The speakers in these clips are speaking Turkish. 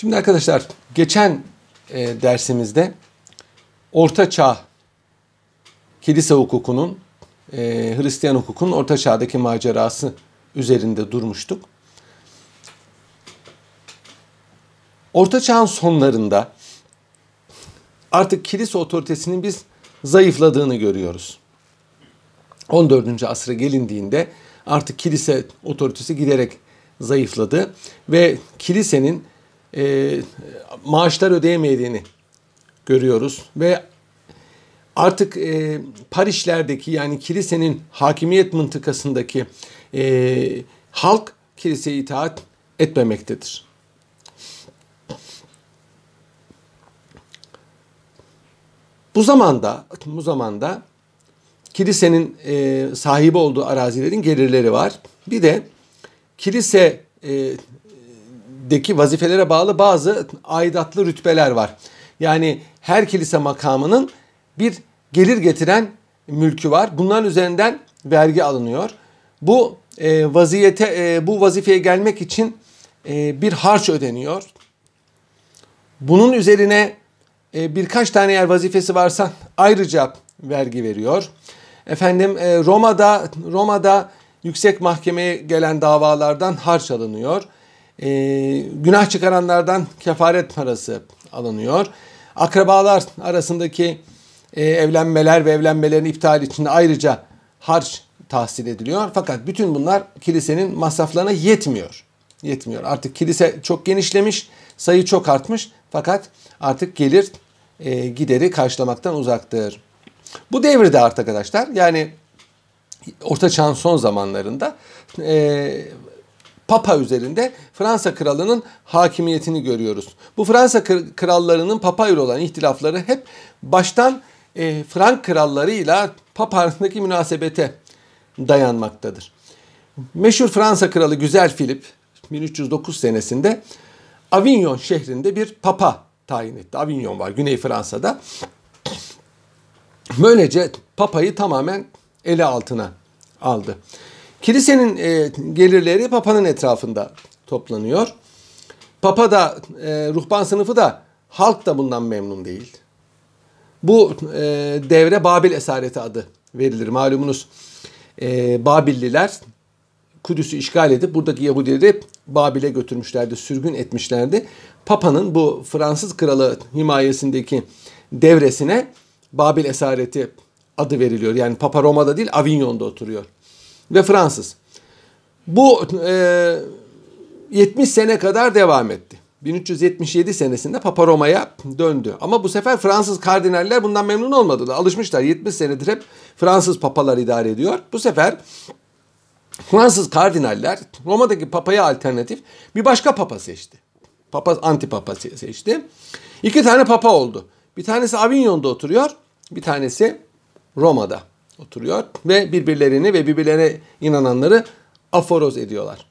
Şimdi arkadaşlar geçen e, dersimizde Orta Çağ kilise hukukunun, e, Hristiyan hukukunun Orta Çağ'daki macerası üzerinde durmuştuk. Orta Çağ'ın sonlarında artık kilise otoritesinin biz zayıfladığını görüyoruz. 14. asra gelindiğinde artık kilise otoritesi giderek zayıfladı ve kilisenin e, maaşlar ödeyemediğini görüyoruz ve artık e, Parişlerdeki yani kilisenin hakimiyet mıntıkasındaki e, halk kiliseye itaat etmemektedir. Bu zamanda bu zamanda kilisenin e, sahibi olduğu arazilerin gelirleri var. Bir de kilise e, deki vazifelere bağlı bazı aidatlı rütbeler var. Yani her kilise makamının bir gelir getiren mülkü var. Bunların üzerinden vergi alınıyor. Bu e, vaziyete e, bu vazifeye gelmek için e, bir harç ödeniyor. Bunun üzerine e, birkaç tane yer vazifesi varsa ayrıca vergi veriyor. Efendim e, Roma'da Roma'da yüksek mahkemeye gelen davalardan harç alınıyor. E, günah çıkaranlardan kefaret parası alınıyor. Akrabalar arasındaki e, evlenmeler ve evlenmelerin iptal için ayrıca harç tahsil ediliyor. Fakat bütün bunlar kilisenin masraflarına yetmiyor. Yetmiyor. Artık kilise çok genişlemiş, sayı çok artmış fakat artık gelir e, gideri karşılamaktan uzaktır. Bu devirde artık arkadaşlar yani Orta Çağ'ın son zamanlarında e, Papa üzerinde Fransa kralının hakimiyetini görüyoruz. Bu Fransa krallarının Papa ile olan ihtilafları hep baştan e, Frank krallarıyla Papa arasındaki münasebete dayanmaktadır. Meşhur Fransa kralı Güzel Filip 1309 senesinde Avignon şehrinde bir papa tayin etti. Avignon var Güney Fransa'da. Böylece papayı tamamen ele altına aldı. Kilisenin e, gelirleri papanın etrafında toplanıyor. Papa da e, ruhban sınıfı da halk da bundan memnun değil. Bu e, devre Babil esareti adı verilir. Malumunuz e, Babilliler Kudüs'ü işgal edip buradaki Yahudileri Babil'e götürmüşlerdi, sürgün etmişlerdi. Papa'nın bu Fransız kralı himayesindeki devresine Babil esareti adı veriliyor. Yani Papa Roma'da değil Avignon'da oturuyor. Ve Fransız. Bu e, 70 sene kadar devam etti. 1377 senesinde Papa Roma'ya döndü. Ama bu sefer Fransız kardinaller bundan memnun olmadılar. Alışmışlar 70 senedir hep Fransız papalar idare ediyor. Bu sefer Fransız kardinaller Roma'daki papaya alternatif bir başka papa seçti. Papa antipapa seçti. İki tane papa oldu. Bir tanesi Avignon'da oturuyor, bir tanesi Roma'da oturuyor ve birbirlerini ve birbirlerine inananları aforoz ediyorlar.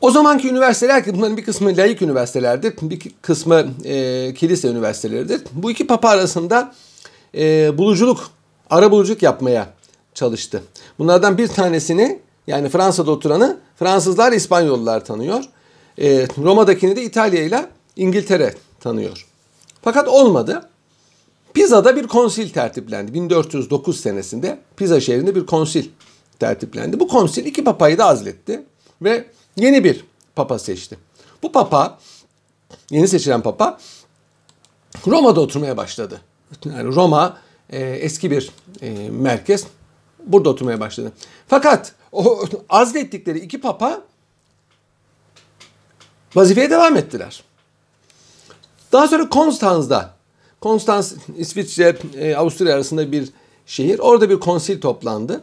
O zamanki üniversiteler ki bunların bir kısmı laik üniversitelerdir, bir kısmı e, kilise üniversiteleridir. Bu iki papa arasında e, buluculuk, ara buluculuk yapmaya çalıştı. Bunlardan bir tanesini yani Fransa'da oturanı Fransızlar İspanyollular tanıyor. E, Roma'dakini de İtalya ile İngiltere tanıyor. Fakat olmadı. Pisa'da bir konsil tertiplendi. 1409 senesinde Pisa şehrinde bir konsil tertiplendi. Bu konsil iki papayı da azletti ve yeni bir papa seçti. Bu papa, yeni seçilen papa Roma'da oturmaya başladı. Yani Roma e, eski bir e, merkez. Burada oturmaya başladı. Fakat o azlettikleri iki papa vazifeye devam ettiler. Daha sonra Konstanz'da, Konstanz İsviçre, e, Avusturya arasında bir şehir. Orada bir konsil toplandı.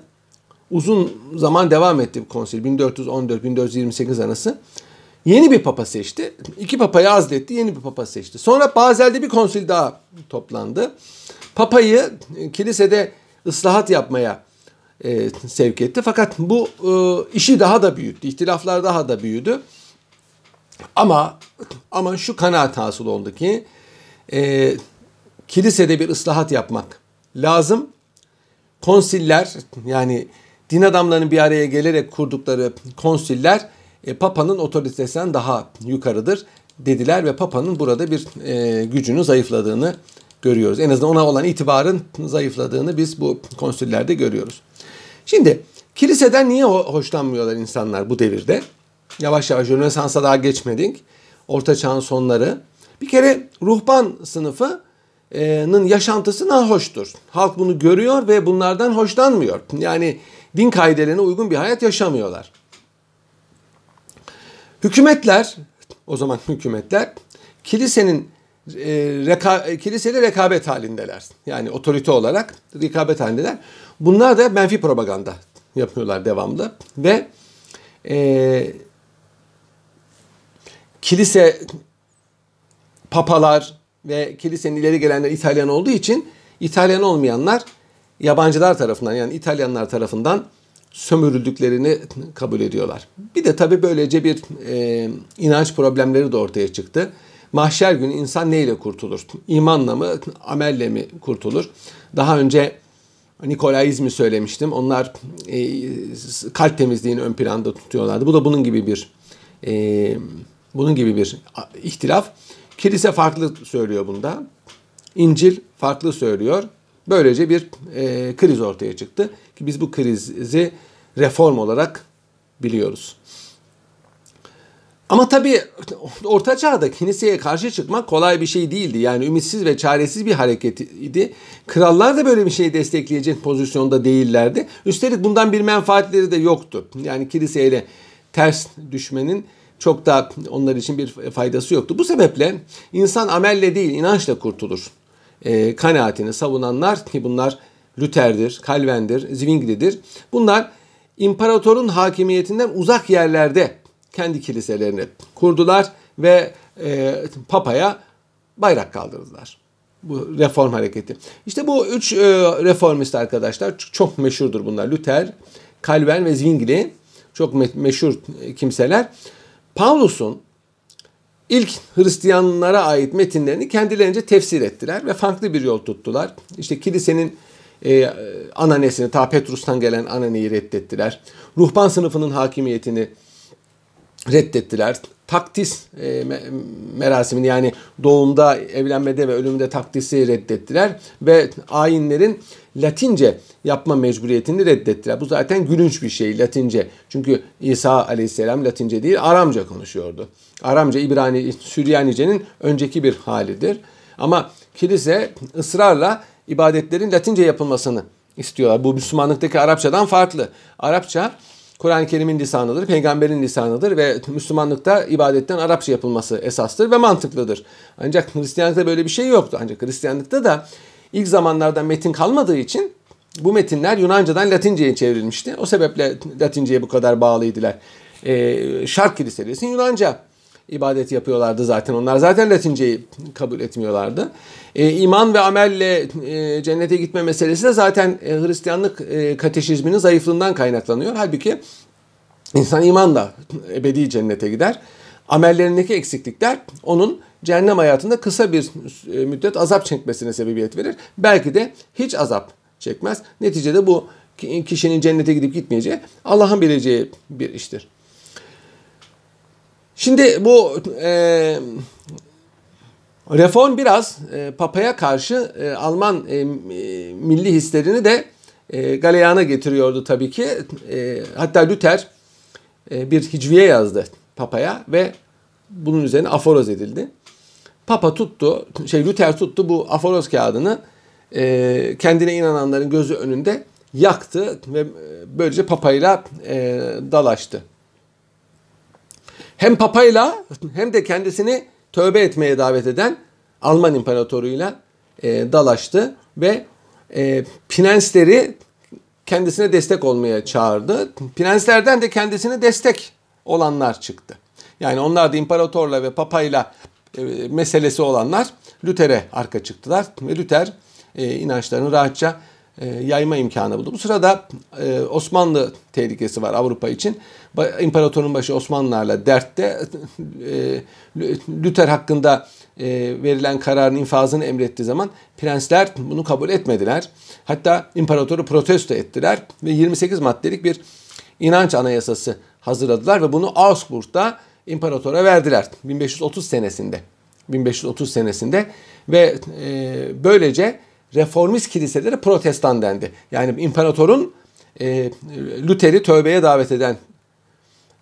Uzun zaman devam etti bu konsil. 1414-1428 arası. Yeni bir papa seçti. İki papayı azletti, yeni bir papa seçti. Sonra Bazel'de bir konsil daha toplandı. Papayı kilisede ıslahat yapmaya e, sevk etti. Fakat bu e, işi daha da büyüttü. İhtilaflar daha da büyüdü. Ama ama şu kanaat hasıl oldu ki e, kilisede bir ıslahat yapmak lazım. Konsiller yani din adamlarının bir araya gelerek kurdukları konsiller e, Papa'nın otoritesinden daha yukarıdır dediler ve Papa'nın burada bir e, gücünü zayıfladığını görüyoruz. En azından ona olan itibarın zayıfladığını biz bu konsüllerde görüyoruz. Şimdi kiliseden niye hoşlanmıyorlar insanlar bu devirde? Yavaş yavaş Rönesans'a daha geçmedik. Orta Çağ'ın sonları. Bir kere ruhban sınıfının yaşantısı hoştur. Halk bunu görüyor ve bunlardan hoşlanmıyor. Yani din kaidelerine uygun bir hayat yaşamıyorlar. Hükümetler, o zaman hükümetler kilisenin e, reka, kiliseyle rekabet halindeler. Yani otorite olarak rekabet halindeler. Bunlar da menfi propaganda yapıyorlar devamlı ve e, kilise papalar ve kilisenin ileri gelenler İtalyan olduğu için İtalyan olmayanlar yabancılar tarafından yani İtalyanlar tarafından sömürüldüklerini kabul ediyorlar. Bir de tabii böylece bir e, inanç problemleri de ortaya çıktı. Mahşer günü insan neyle kurtulur? İmanla mı, amelle mi kurtulur? Daha önce Nikolaizmi söylemiştim. Onlar e, kalp temizliğini ön planda tutuyorlardı. Bu da bunun gibi bir e, bunun gibi bir ihtilaf. Kilise farklı söylüyor bunda. İncil farklı söylüyor. Böylece bir e, kriz ortaya çıktı ki biz bu krizi reform olarak biliyoruz. Ama tabii Orta Çağ'da kiliseye karşı çıkmak kolay bir şey değildi. Yani ümitsiz ve çaresiz bir hareket idi. Krallar da böyle bir şeyi destekleyecek pozisyonda değillerdi. Üstelik bundan bir menfaatleri de yoktu. Yani kiliseyle ters düşmenin çok da onlar için bir faydası yoktu. Bu sebeple insan amelle değil inançla kurtulur. E, kanaatini savunanlar ki bunlar Luther'dir, Calvin'dir, Zwingli'dir. Bunlar imparatorun hakimiyetinden uzak yerlerde kendi kiliselerini kurdular ve e, papaya bayrak kaldırdılar. Bu reform hareketi. İşte bu üç e, reformist arkadaşlar çok meşhurdur bunlar. Luther, Calvin ve Zwingli çok me- meşhur kimseler. Pavlus'un ilk Hristiyanlara ait metinlerini kendilerince tefsir ettiler ve farklı bir yol tuttular. İşte kilisenin e, ananesini, ta Petrus'tan gelen ananeyi reddettiler. Ruhban sınıfının hakimiyetini reddettiler. Taktis e, merasimini yani doğumda, evlenmede ve ölümde taktisi reddettiler ve ayinlerin Latince yapma mecburiyetini reddettiler. Bu zaten gülünç bir şey Latince. Çünkü İsa aleyhisselam Latince değil Aramca konuşuyordu. Aramca İbrani, Süryanice'nin önceki bir halidir. Ama kilise ısrarla ibadetlerin Latince yapılmasını istiyorlar. Bu Müslümanlıktaki Arapçadan farklı. Arapça Kur'an-ı Kerim'in lisanıdır, peygamberin lisanıdır ve Müslümanlıkta ibadetten Arapça yapılması esastır ve mantıklıdır. Ancak Hristiyanlıkta böyle bir şey yoktu. Ancak Hristiyanlıkta da ilk zamanlarda metin kalmadığı için bu metinler Yunancadan Latince'ye çevrilmişti. O sebeple Latince'ye bu kadar bağlıydılar. Ee, Şark Kiliseleri Yunanca ibadet yapıyorlardı zaten. Onlar zaten Latinceyi kabul etmiyorlardı. E, iman ve amelle e, cennete gitme meselesi de zaten e, Hristiyanlık e, kateşizminin zayıflığından kaynaklanıyor. Halbuki insan imanla ebedi cennete gider. Amellerindeki eksiklikler onun cehennem hayatında kısa bir e, müddet azap çekmesine sebebiyet verir. Belki de hiç azap çekmez. Neticede bu kişinin cennete gidip gitmeyeceği Allah'ın bileceği bir iştir. Şimdi bu e, reform biraz e, Papa'ya karşı e, Alman e, milli hislerini de e, galeyana getiriyordu tabii ki. E, hatta Luther e, bir hicviye yazdı Papa'ya ve bunun üzerine aforoz edildi. Papa tuttu, şey Luther tuttu bu aforoz kağıdını e, kendine inananların gözü önünde yaktı ve e, böylece papayla e, dalaştı hem papayla hem de kendisini tövbe etmeye davet eden Alman imparatoruyla e, dalaştı ve e, prensleri kendisine destek olmaya çağırdı. Prenslerden de kendisine destek olanlar çıktı. Yani onlar da imparatorla ve papayla e, meselesi olanlar Luther'e arka çıktılar ve Luther e, inançlarını rahatça yayma imkanı buldu. Bu sırada e, Osmanlı tehlikesi var Avrupa için. İmparatorun başı Osmanlılarla dertte e, Luther hakkında e, verilen kararın infazını emrettiği zaman prensler bunu kabul etmediler. Hatta imparatoru protesto ettiler ve 28 maddelik bir inanç anayasası hazırladılar ve bunu Augsburg'da imparatora verdiler 1530 senesinde. 1530 senesinde ve e, böylece reformist kiliselere protestan dendi. Yani imparatorun e, Luther'i tövbeye davet eden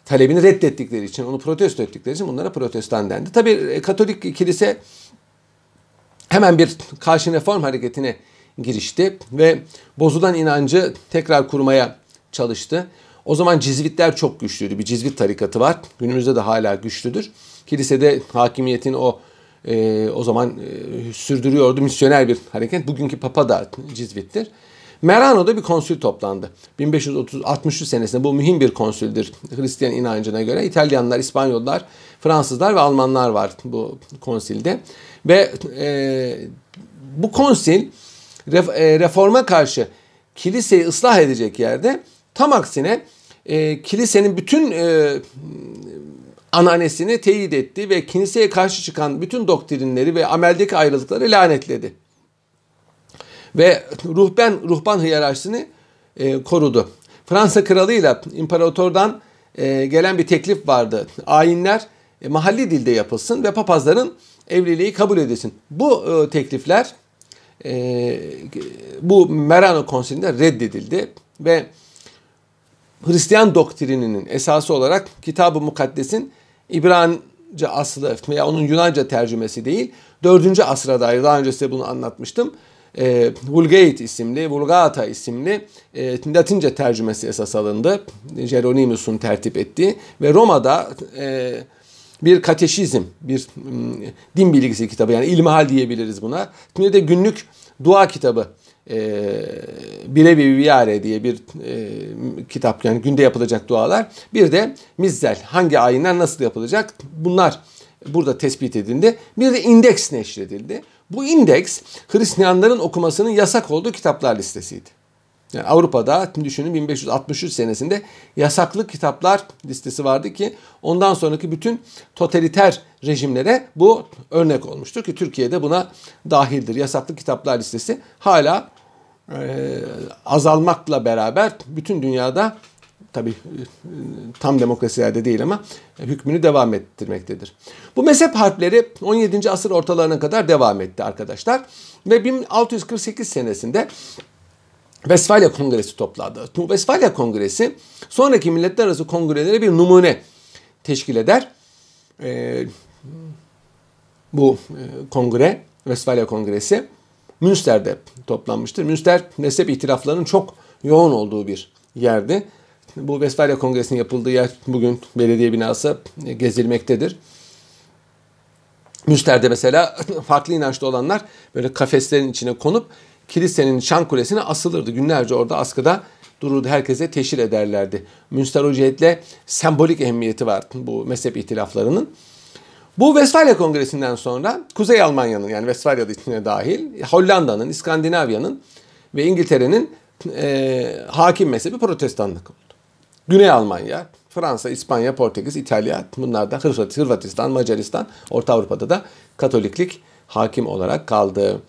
talebini reddettikleri için, onu protesto ettikleri için bunlara protestan dendi. Tabii e, Katolik kilise hemen bir karşı reform hareketine girişti ve bozulan inancı tekrar kurmaya çalıştı. O zaman Cizvitler çok güçlüydü. Bir Cizvit tarikatı var. Günümüzde de hala güçlüdür. Kilisede hakimiyetin o e, o zaman e, sürdürüyordu. Misyoner bir hareket. Bugünkü Papa da Cizvittir. Merano'da bir konsül toplandı. 1560 senesinde bu mühim bir konsüldür Hristiyan inancına göre. İtalyanlar, İspanyollar, Fransızlar ve Almanlar var bu konsilde. Ve e, bu konsil e, reforma karşı kiliseyi ıslah edecek yerde tam aksine e, kilisenin bütün e, ananesini teyit etti ve kiliseye karşı çıkan bütün doktrinleri ve ameldeki ayrılıkları lanetledi. Ve ruhban ruhban hiyerarşisini e, korudu. Fransa kralıyla imparatordan e, gelen bir teklif vardı. Ayinler e, mahalli dilde yapılsın ve papazların evliliği kabul edilsin. Bu e, teklifler e, bu Merano Konsili'nde reddedildi ve Hristiyan doktrininin esası olarak Kitab-ı Mukaddes'in İbranice aslı veya onun Yunanca tercümesi değil, 4. asra dair daha önce size bunu anlatmıştım. E, Vulgate isimli, Vulgata isimli e, Latince tercümesi esas alındı. Jeronimus'un tertip ettiği ve Roma'da e, bir kateşizm, bir m, din bilgisi kitabı yani ilmihal diyebiliriz buna. Şimdi de günlük dua kitabı e, Birevi Viyare diye bir e, kitap yani günde yapılacak dualar. Bir de Mizzel hangi ayinler nasıl yapılacak bunlar burada tespit edildi. Bir de indeks neşredildi. Bu indeks Hristiyanların okumasının yasak olduğu kitaplar listesiydi. Yani Avrupa'da düşünün 1563 senesinde yasaklı kitaplar listesi vardı ki ondan sonraki bütün totaliter rejimlere bu örnek olmuştur ki Türkiye'de buna dahildir. Yasaklı kitaplar listesi hala e, azalmakla beraber bütün dünyada tabi e, tam demokrasilerde değil ama hükmünü devam ettirmektedir. Bu mezhep harpleri 17. asır ortalarına kadar devam etti arkadaşlar. Ve 1648 senesinde Vesfalya Kongresi toplandı. Bu Vesfalya Kongresi sonraki milletler arası kongrelere bir numune teşkil eder. Ee, bu e, kongre, Vesfalya Kongresi Münster'de toplanmıştır. Münster mezhep itiraflarının çok yoğun olduğu bir yerdi. Bu Vesfalya Kongresi'nin yapıldığı yer bugün belediye binası gezilmektedir. Münster'de mesela farklı inançlı olanlar böyle kafeslerin içine konup kilisenin şan kulesine asılırdı. Günlerce orada askıda dururdu. Herkese teşhir ederlerdi. Münster o cihetle sembolik ehemmiyeti var bu mezhep itilaflarının. Bu Vesfalya Kongresi'nden sonra Kuzey Almanya'nın yani Vesfalya'da içine dahil Hollanda'nın, İskandinavya'nın ve İngiltere'nin e, hakim mezhebi protestanlık oldu. Güney Almanya, Fransa, İspanya, Portekiz, İtalya bunlar da Hırvatistan, Macaristan, Orta Avrupa'da da Katoliklik hakim olarak kaldı.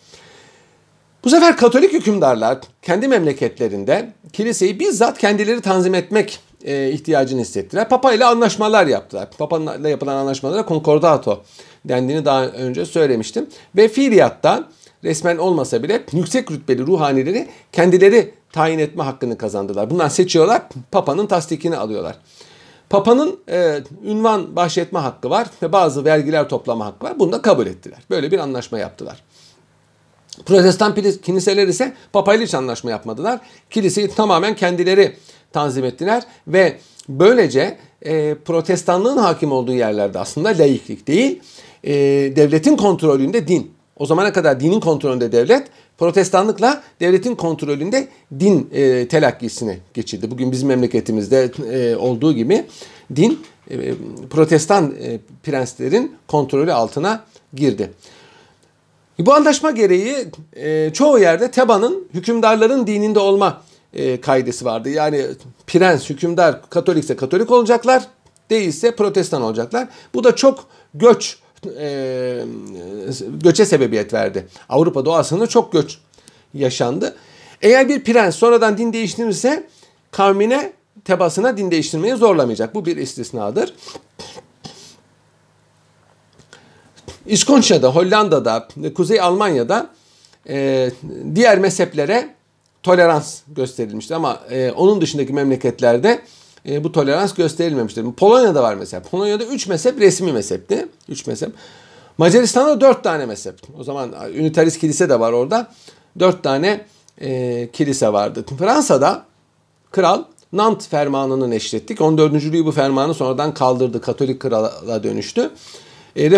Bu sefer Katolik hükümdarlar kendi memleketlerinde kiliseyi bizzat kendileri tanzim etmek e, ihtiyacını hissettiler. Papa ile anlaşmalar yaptılar. Papa ile yapılan anlaşmalara concordato dendiğini daha önce söylemiştim. Ve fiiliyatta resmen olmasa bile yüksek rütbeli ruhanileri kendileri tayin etme hakkını kazandılar. Bunlar seçiyorlar, Papa'nın tasdikini alıyorlar. Papa'nın e, ünvan bahşetme hakkı var ve bazı vergiler toplama hakkı var. Bunu da kabul ettiler. Böyle bir anlaşma yaptılar. Protestan kiliseler ise Papa ile hiç anlaşma yapmadılar. Kiliseyi tamamen kendileri tanzim ettiler ve böylece e, protestanlığın hakim olduğu yerlerde aslında laiklik değil, e, devletin kontrolünde din. O zamana kadar dinin kontrolünde devlet, protestanlıkla devletin kontrolünde din e, telakkisine geçildi. Bugün bizim memleketimizde e, olduğu gibi din e, protestan e, prenslerin kontrolü altına girdi. Bu anlaşma gereği e, çoğu yerde Teba'nın hükümdarların dininde olma e, kaidesi vardı. Yani prens, hükümdar Katolikse Katolik olacaklar, değilse Protestan olacaklar. Bu da çok göç e, göçe sebebiyet verdi. Avrupa doğasında çok göç yaşandı. Eğer bir prens sonradan din değiştirirse kavmine tebasına din değiştirmeyi zorlamayacak. Bu bir istisnadır. İskoçya'da, Hollanda'da, Kuzey Almanya'da e, diğer mezheplere tolerans gösterilmiştir. Ama e, onun dışındaki memleketlerde e, bu tolerans gösterilmemiştir. Polonya'da var mesela. Polonya'da 3 mezhep resmi mezhepti. 3 mezhep. Macaristan'da 4 tane mezhep. O zaman Ünitarist kilise de var orada. 4 tane e, kilise vardı. Fransa'da kral Nant fermanını neşrettik. 14. Louis bu fermanı sonradan kaldırdı. Katolik krala dönüştü. E,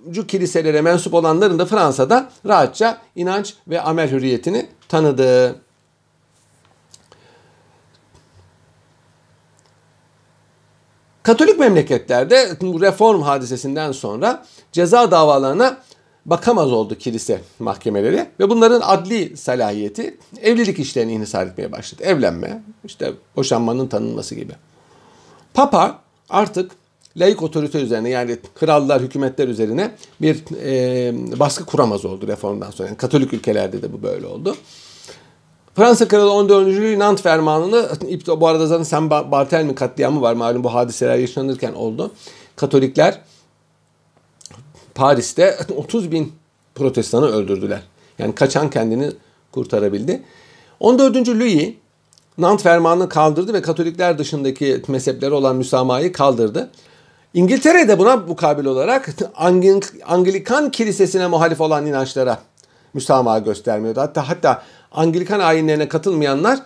reformcu kiliselere mensup olanların da Fransa'da rahatça inanç ve amel hürriyetini tanıdı. Katolik memleketlerde reform hadisesinden sonra ceza davalarına bakamaz oldu kilise mahkemeleri ve bunların adli salahiyeti evlilik işlerini inhisar etmeye başladı. Evlenme, işte boşanmanın tanınması gibi. Papa artık laik otorite üzerine yani krallar, hükümetler üzerine bir e, baskı kuramaz oldu reformdan sonra. Yani Katolik ülkelerde de bu böyle oldu. Fransa Kralı 14. Louis Nant fermanını bu arada zaten Saint Barthélemy katliamı var malum bu hadiseler yaşanırken oldu. Katolikler Paris'te 30 bin protestanı öldürdüler. Yani kaçan kendini kurtarabildi. 14. Louis Nant fermanını kaldırdı ve Katolikler dışındaki mezhepleri olan müsamahayı kaldırdı. İngiltere'de buna mukabil olarak Anglikan kilisesine muhalif olan inançlara müsamaha göstermiyordu. Hatta hatta Anglikan ayinlerine katılmayanlar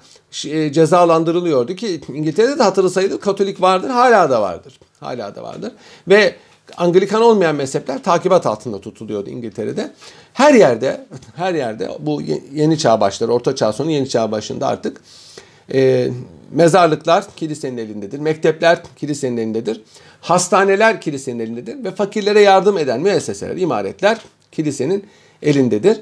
e, cezalandırılıyordu ki İngiltere'de de hatırlı sayılır Katolik vardır, hala da vardır. Hala da vardır. Ve Anglikan olmayan mezhepler takibat altında tutuluyordu İngiltere'de. Her yerde, her yerde bu yeni çağ başları, orta çağ sonu yeni çağ başında artık e, mezarlıklar kilisenin elindedir. Mektepler kilisenin elindedir. Hastaneler kilisenin elindedir. Ve fakirlere yardım eden müesseseler, imaretler kilisenin elindedir.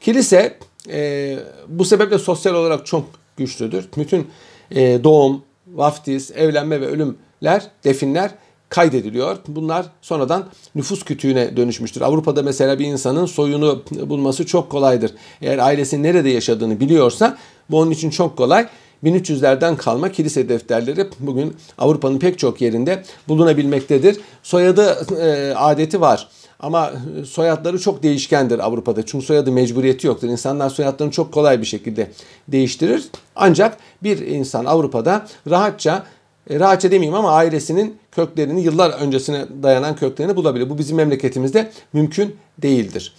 Kilise e, bu sebeple sosyal olarak çok güçlüdür. Bütün e, doğum, vaftiz, evlenme ve ölümler, definler kaydediliyor. Bunlar sonradan nüfus kütüğüne dönüşmüştür. Avrupa'da mesela bir insanın soyunu bulması çok kolaydır. Eğer ailesinin nerede yaşadığını biliyorsa bu onun için çok kolay. 1300'lerden kalma kilise defterleri bugün Avrupa'nın pek çok yerinde bulunabilmektedir. Soyadı e, adeti var. Ama soyadları çok değişkendir Avrupa'da. Çünkü soyadı mecburiyeti yoktur. İnsanlar soyadlarını çok kolay bir şekilde değiştirir. Ancak bir insan Avrupa'da rahatça e, rahatça demeyeyim ama ailesinin köklerini yıllar öncesine dayanan köklerini bulabilir. Bu bizim memleketimizde mümkün değildir.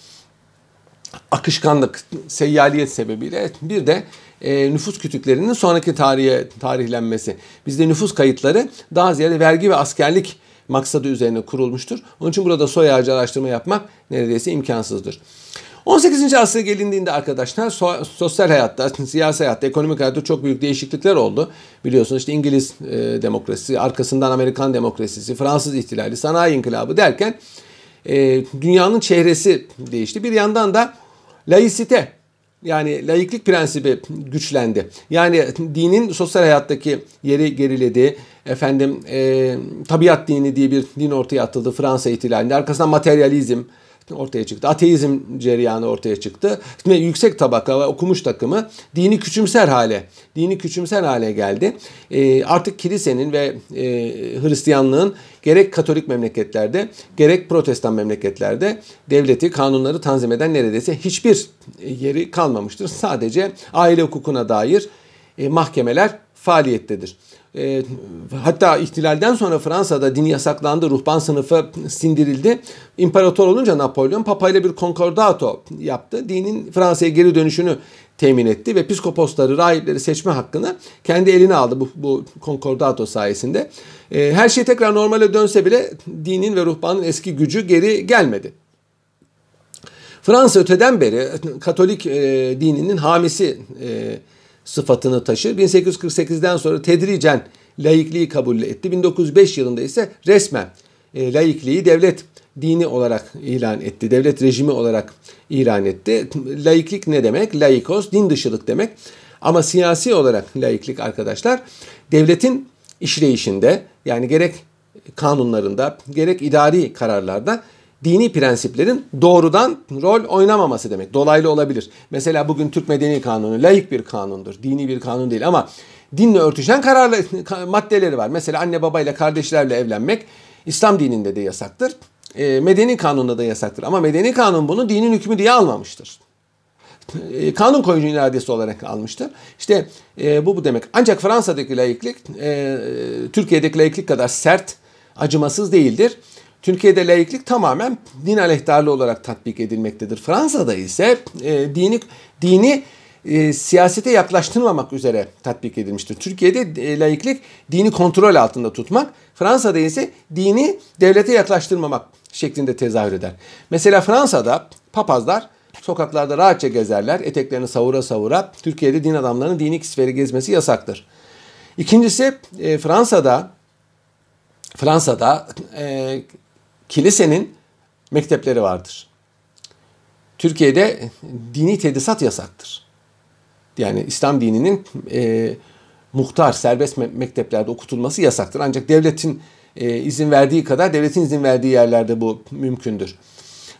Akışkanlık, seyyaliyet sebebiyle bir de e, nüfus kütüklerinin sonraki tarihe tarihlenmesi. Bizde nüfus kayıtları daha ziyade vergi ve askerlik maksadı üzerine kurulmuştur. Onun için burada soy ağacı araştırma yapmak neredeyse imkansızdır. 18. asra gelindiğinde arkadaşlar so- sosyal hayatta, siyasi hayatta, ekonomik hayatta çok büyük değişiklikler oldu. Biliyorsunuz işte İngiliz e, demokrasisi, arkasından Amerikan demokrasisi, Fransız ihtilali, sanayi inkılabı derken e, dünyanın çehresi değişti. Bir yandan da laisite yani laiklik prensibi güçlendi. Yani dinin sosyal hayattaki yeri geriledi. Efendim e, tabiat dini diye bir din ortaya atıldı Fransa ihtilalinde. Arkasından materyalizm, ortaya çıktı. Ateizm cereyanı ortaya çıktı. Ve yüksek tabaka ve okumuş takımı dini küçümser hale, dini küçümser hale geldi. E, artık kilisenin ve e, Hristiyanlığın gerek Katolik memleketlerde gerek Protestan memleketlerde devleti, kanunları tanzim eden neredeyse hiçbir yeri kalmamıştır. Sadece aile hukukuna dair e, mahkemeler faaliyettedir. E, hatta ihtilalden sonra Fransa'da din yasaklandı, ruhban sınıfı sindirildi. İmparator olunca Napolyon Papa ile bir konkordato yaptı. Dinin Fransa'ya geri dönüşünü temin etti ve piskoposları, rahipleri seçme hakkını kendi eline aldı bu, bu konkordato sayesinde. E, her şey tekrar normale dönse bile dinin ve ruhbanın eski gücü geri gelmedi. Fransa öteden beri Katolik e, dininin hamisi e, sıfatını taşır. 1848'den sonra tedricen laikliği kabul etti. 1905 yılında ise resmen e, laikliği devlet dini olarak ilan etti. Devlet rejimi olarak ilan etti. Laiklik ne demek? Laikos din dışılık demek. Ama siyasi olarak laiklik arkadaşlar devletin işleyişinde yani gerek kanunlarında gerek idari kararlarda dini prensiplerin doğrudan rol oynamaması demek. Dolaylı olabilir. Mesela bugün Türk Medeni Kanunu layık bir kanundur. Dini bir kanun değil ama dinle örtüşen kararlı maddeleri var. Mesela anne babayla kardeşlerle evlenmek İslam dininde de yasaktır. E, medeni kanunda da yasaktır. Ama medeni kanun bunu dinin hükmü diye almamıştır. E, kanun koyucu iradesi olarak almıştır. İşte e, bu bu demek. Ancak Fransa'daki laiklik e, Türkiye'deki laiklik kadar sert, acımasız değildir. Türkiye'de laiklik tamamen din aleyhtarlığı olarak tatbik edilmektedir. Fransa'da ise e, dini dini e, siyasete yaklaştırmamak üzere tatbik edilmiştir. Türkiye'de e, laiklik dini kontrol altında tutmak, Fransa'da ise dini devlete yaklaştırmamak şeklinde tezahür eder. Mesela Fransa'da papazlar sokaklarda rahatça gezerler, eteklerini savura savura. Türkiye'de din adamlarının dini sferi gezmesi yasaktır. İkincisi e, Fransa'da Fransa'da e, kilisenin mektepleri vardır. Türkiye'de dini tedrisat yasaktır. Yani İslam dininin e, muhtar, serbest mekteplerde okutulması yasaktır. Ancak devletin e, izin verdiği kadar devletin izin verdiği yerlerde bu mümkündür.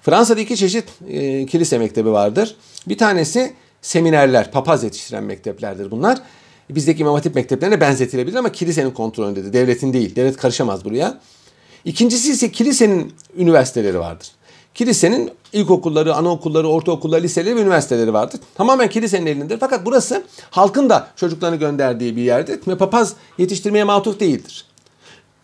Fransa'da iki çeşit e, kilise mektebi vardır. Bir tanesi seminerler, papaz yetiştiren mekteplerdir bunlar. Bizdeki imam hatip mekteplerine benzetilebilir ama kilisenin kontrolündedir. Devletin değil. Devlet karışamaz buraya. İkincisi ise kilisenin üniversiteleri vardır. Kilisenin ilkokulları, anaokulları, ortaokulları, liseleri ve üniversiteleri vardır. Tamamen kilisenin elindedir. Fakat burası halkın da çocuklarını gönderdiği bir yerdir. Ve papaz yetiştirmeye matuf değildir.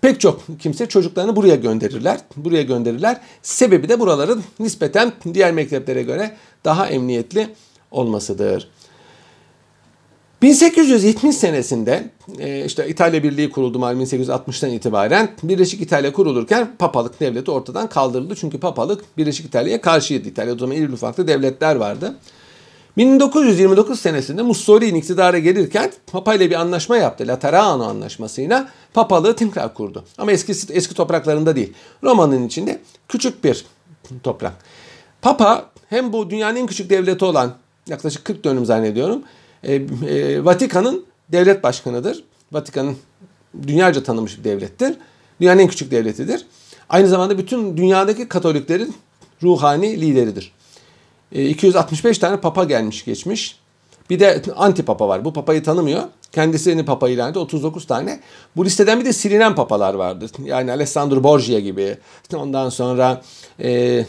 Pek çok kimse çocuklarını buraya gönderirler. Buraya gönderirler. Sebebi de buraların nispeten diğer mekteplere göre daha emniyetli olmasıdır. 1870 senesinde e, işte İtalya Birliği kuruldu malum 1860'tan itibaren Birleşik İtalya kurulurken papalık devleti ortadan kaldırıldı. Çünkü papalık Birleşik İtalya'ya karşıydı. İtalya'da o zaman iri ufaklı devletler vardı. 1929 senesinde Mussolini iktidara gelirken Papa ile bir anlaşma yaptı. Laterano anlaşmasıyla papalığı tekrar kurdu. Ama eski eski topraklarında değil. Roma'nın içinde küçük bir toprak. Papa hem bu dünyanın en küçük devleti olan yaklaşık 40 dönüm zannediyorum e, e, Vatikan'ın devlet başkanıdır. Vatikan'ın dünyaca tanınmış bir devlettir. Dünyanın en küçük devletidir. Aynı zamanda bütün dünyadaki Katoliklerin ruhani lideridir. E, 265 tane papa gelmiş geçmiş. Bir de anti papa var. Bu papayı tanımıyor. Kendisini papa ilan etti. 39 tane. Bu listeden bir de silinen papalar vardır. Yani Alessandro Borgia gibi. Ondan sonra e, e,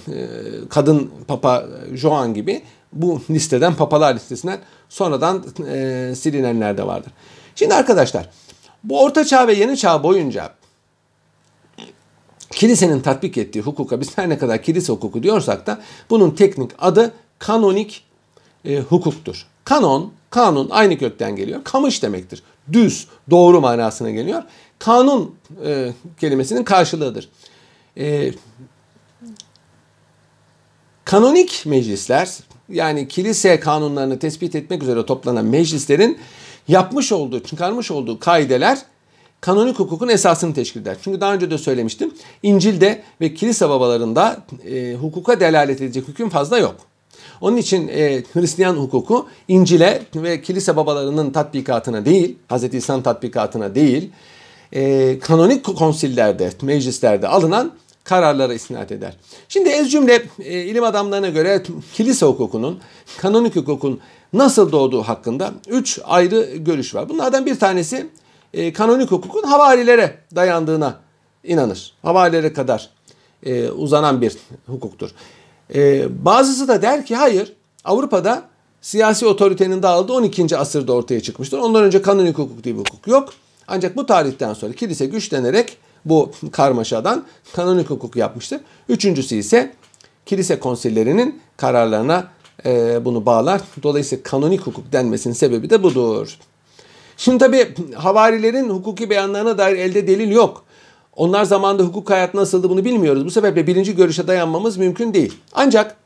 kadın papa Joan gibi bu listeden papalar listesinden sonradan e, silinenler de vardır. Şimdi arkadaşlar bu orta çağ ve yeni çağ boyunca kilisenin tatbik ettiği hukuka biz her ne kadar kilise hukuku diyorsak da bunun teknik adı kanonik e, hukuktur. Kanon, kanun aynı kökten geliyor. Kamış demektir. Düz, doğru manasına geliyor. Kanun e, kelimesinin karşılığıdır. E, kanonik meclisler yani kilise kanunlarını tespit etmek üzere toplanan meclislerin yapmış olduğu, çıkarmış olduğu kaideler kanonik hukukun esasını teşkil eder. Çünkü daha önce de söylemiştim. İncil'de ve kilise babalarında e, hukuka delalet edecek hüküm fazla yok. Onun için e, Hristiyan hukuku İncil'e ve kilise babalarının tatbikatına değil, Hz. İsa'nın tatbikatına değil, e, kanonik konsillerde, meclislerde alınan kararlara istinad eder. Şimdi ez cümle e, ilim adamlarına göre kilise hukukunun, kanonik hukukun nasıl doğduğu hakkında üç ayrı görüş var. Bunlardan bir tanesi e, kanonik hukukun havarilere dayandığına inanır. Havarilere kadar e, uzanan bir hukuktur. E, bazısı da der ki hayır Avrupa'da siyasi otoritenin dağıldığı 12. asırda ortaya çıkmıştır. Ondan önce kanonik hukuk diye bir hukuk yok. Ancak bu tarihten sonra kilise güçlenerek bu karmaşadan kanonik hukuk yapmıştır. Üçüncüsü ise kilise konsillerinin kararlarına e, bunu bağlar. Dolayısıyla kanonik hukuk denmesinin sebebi de budur. Şimdi tabi havarilerin hukuki beyanlarına dair elde delil yok. Onlar zamanında hukuk hayat nasıldı bunu bilmiyoruz. Bu sebeple birinci görüşe dayanmamız mümkün değil. Ancak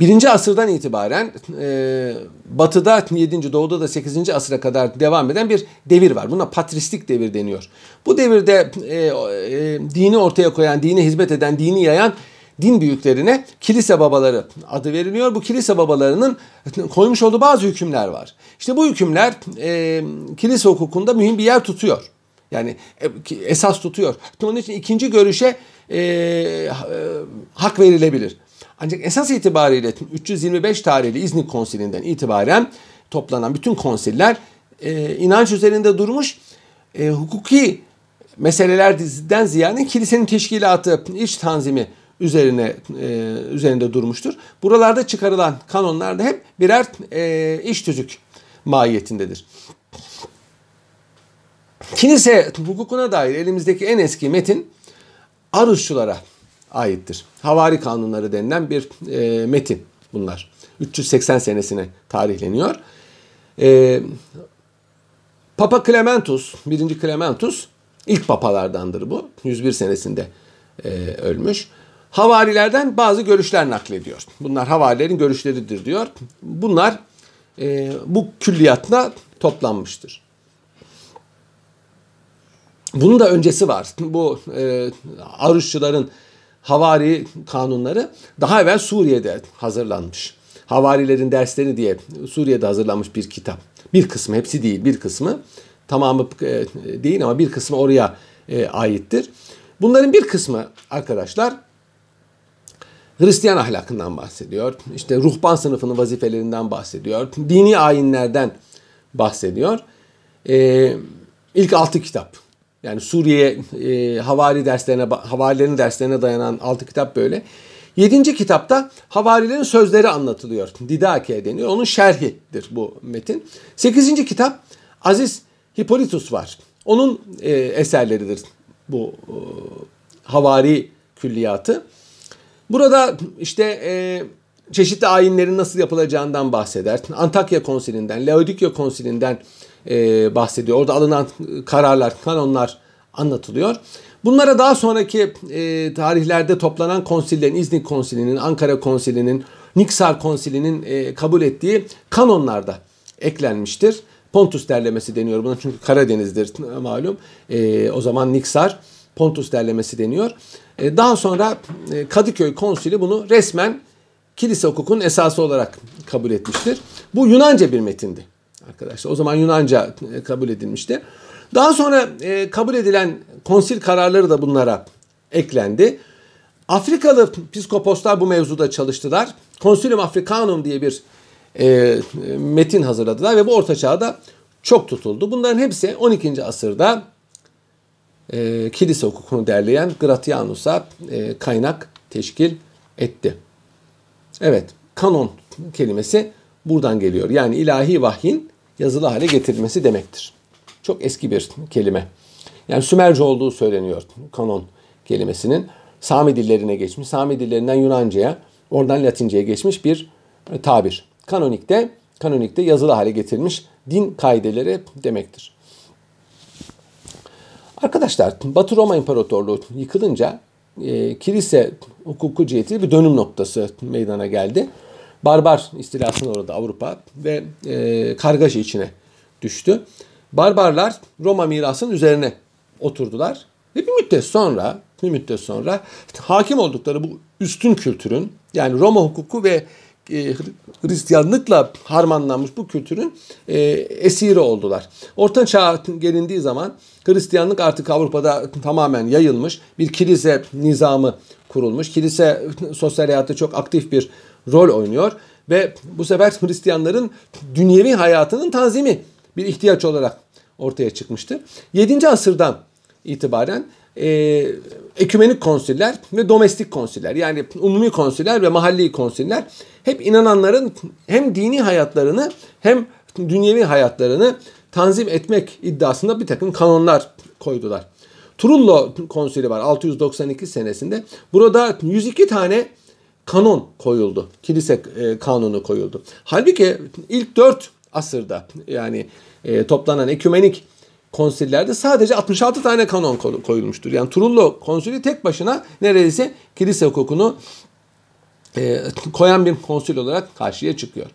Birinci asırdan itibaren e, batıda 7. doğuda da 8. asıra kadar devam eden bir devir var. Buna patristik devir deniyor. Bu devirde e, e, dini ortaya koyan, dine hizmet eden, dini yayan din büyüklerine kilise babaları adı veriliyor. Bu kilise babalarının koymuş olduğu bazı hükümler var. İşte bu hükümler e, kilise hukukunda mühim bir yer tutuyor. Yani e, esas tutuyor. Onun için ikinci görüşe e, e, hak verilebilir. Ancak esas itibariyle 325 tarihli İznik Konsilinden itibaren toplanan bütün konsiller e, inanç üzerinde durmuş. E, hukuki meselelerden ziyade kilisenin teşkilatı, iç tanzimi üzerine e, üzerinde durmuştur. Buralarda çıkarılan kanonlar da hep birer e, iş tüzük mahiyetindedir. Kilise hukukuna dair elimizdeki en eski metin Arusçulara aittir. Havari kanunları denilen bir e, metin bunlar. 380 senesine tarihleniyor. E, Papa Clementus, 1. Clementus ilk papalardandır bu. 101 senesinde e, ölmüş. Havarilerden bazı görüşler naklediyor. Bunlar havarilerin görüşleridir diyor. Bunlar e, bu külliyatla toplanmıştır. Bunun da öncesi var. Bu e, Aruşçuların havari kanunları daha evvel Suriye'de hazırlanmış. Havarilerin dersleri diye Suriye'de hazırlanmış bir kitap. Bir kısmı, hepsi değil, bir kısmı. Tamamı e, değil ama bir kısmı oraya e, aittir. Bunların bir kısmı arkadaşlar Hristiyan ahlakından bahsediyor. İşte ruhban sınıfının vazifelerinden bahsediyor. Dini ayinlerden bahsediyor. Ee, ilk altı kitap. Yani Suriye e, havari derslerine, havarilerin derslerine dayanan altı kitap böyle. Yedinci kitapta havarilerin sözleri anlatılıyor. Didake deniyor. Onun şerhidir bu metin. Sekizinci kitap Aziz Hippolytus var. Onun e, eserleridir bu e, havari külliyatı. Burada işte e, çeşitli ayinlerin nasıl yapılacağından bahseder. Antakya konsilinden, Laodikya konsilinden e, bahsediyor. Orada alınan kararlar, kanonlar anlatılıyor. Bunlara daha sonraki e, tarihlerde toplanan konsillerin, İznik konsilinin, Ankara konsilinin, Niksar konsilinin e, kabul ettiği kanonlar da eklenmiştir. Pontus derlemesi deniyor buna çünkü Karadeniz'dir malum. E, o zaman Niksar Pontus derlemesi deniyor. E, daha sonra e, Kadıköy konsili bunu resmen kilise hukukunun esası olarak kabul etmiştir. Bu Yunanca bir metindi arkadaşlar. O zaman Yunanca e, kabul edilmişti. Daha sonra kabul edilen konsil kararları da bunlara eklendi. Afrikalı psikoposlar bu mevzuda çalıştılar. Consilium Africanum diye bir e, metin hazırladılar ve bu orta çağda çok tutuldu. Bunların hepsi 12. asırda e, kilise hukukunu derleyen Gratianus'a e, kaynak teşkil etti. Evet, kanon kelimesi buradan geliyor. Yani ilahi vahyin yazılı hale getirilmesi demektir. Çok eski bir kelime. Yani Sümerce olduğu söyleniyor kanon kelimesinin. Sami dillerine geçmiş. Sami dillerinden Yunanca'ya, oradan Latince'ye geçmiş bir tabir. Kanonikte, kanonikte yazılı hale getirilmiş din kaideleri demektir. Arkadaşlar Batı Roma İmparatorluğu yıkılınca e, kilise hukuku cihetiyle bir dönüm noktası meydana geldi. Barbar istilasına uğradı Avrupa ve e, kargaşa içine düştü. Barbarlar Roma mirasının üzerine oturdular ve bir müddet sonra bir müddet sonra hakim oldukları bu üstün kültürün yani Roma hukuku ve e, Hristiyanlıkla harmanlanmış bu kültürün e, esiri oldular. Orta Çağ gelindiği zaman Hristiyanlık artık Avrupa'da tamamen yayılmış. Bir kilise nizamı kurulmuş. Kilise sosyal hayatta çok aktif bir rol oynuyor ve bu sefer Hristiyanların dünyevi hayatının tanzimi bir ihtiyaç olarak ortaya çıkmıştı. 7. asırdan itibaren e, ekümenik konsiller ve domestik konsiller yani umumi konsiller ve mahalli konsiller hep inananların hem dini hayatlarını hem dünyevi hayatlarını tanzim etmek iddiasında bir takım kanonlar koydular. Trullo konsili var 692 senesinde. Burada 102 tane kanon koyuldu. Kilise e, kanunu koyuldu. Halbuki ilk 4 asırda yani e, toplanan ekümenik konsillerde sadece 66 tane kanon koyulmuştur. Yani Trullo konsili tek başına neredeyse kilise hukukunu e, koyan bir konsil olarak karşıya çıkıyor.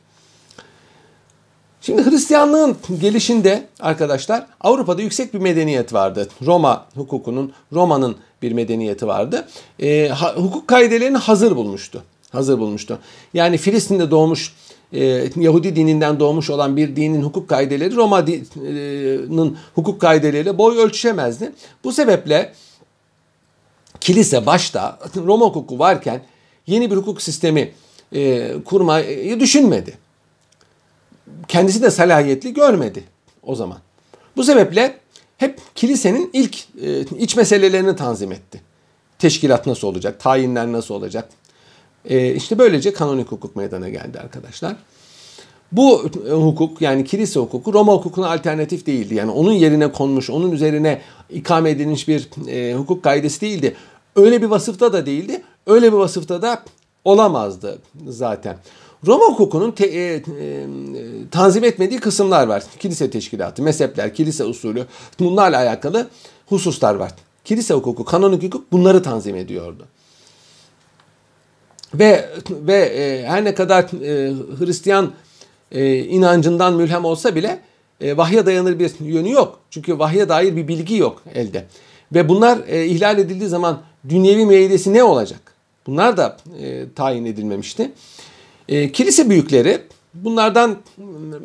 Şimdi Hristiyanlığın gelişinde arkadaşlar Avrupa'da yüksek bir medeniyet vardı. Roma hukukunun, Roma'nın bir medeniyeti vardı. E, ha, hukuk kaidelerini hazır bulmuştu. Hazır bulmuştu. Yani Filistin'de doğmuş e, Yahudi dininden doğmuş olan bir dinin hukuk kaideleri Roma'nın hukuk kaideleriyle boy ölçüşemezdi. Bu sebeple kilise başta Roma hukuku varken yeni bir hukuk sistemi e, kurmayı düşünmedi. Kendisi de salahiyetli görmedi o zaman. Bu sebeple hep kilisenin ilk e, iç meselelerini tanzim etti. Teşkilat nasıl olacak, tayinler nasıl olacak. E, işte böylece kanonik hukuk meydana geldi arkadaşlar. Bu e, hukuk yani kilise hukuku Roma hukukuna alternatif değildi. Yani onun yerine konmuş, onun üzerine ikame edilmiş bir e, hukuk kaidesi değildi. Öyle bir vasıfta da değildi. Öyle bir vasıfta da olamazdı zaten. Roma hukukunun te, e, e, tanzim etmediği kısımlar var. Kilise teşkilatı, mezhepler, kilise usulü bunlarla alakalı hususlar var. Kilise hukuku, kanonik hukuk bunları tanzim ediyordu. Ve ve e, her ne kadar e, Hristiyan e, inancından mülhem olsa bile e, vahye dayanır bir yönü yok. Çünkü vahye dair bir bilgi yok elde. Ve bunlar e, ihlal edildiği zaman dünyevi müeyyidesi ne olacak? Bunlar da e, tayin edilmemişti. E, kilise büyükleri bunlardan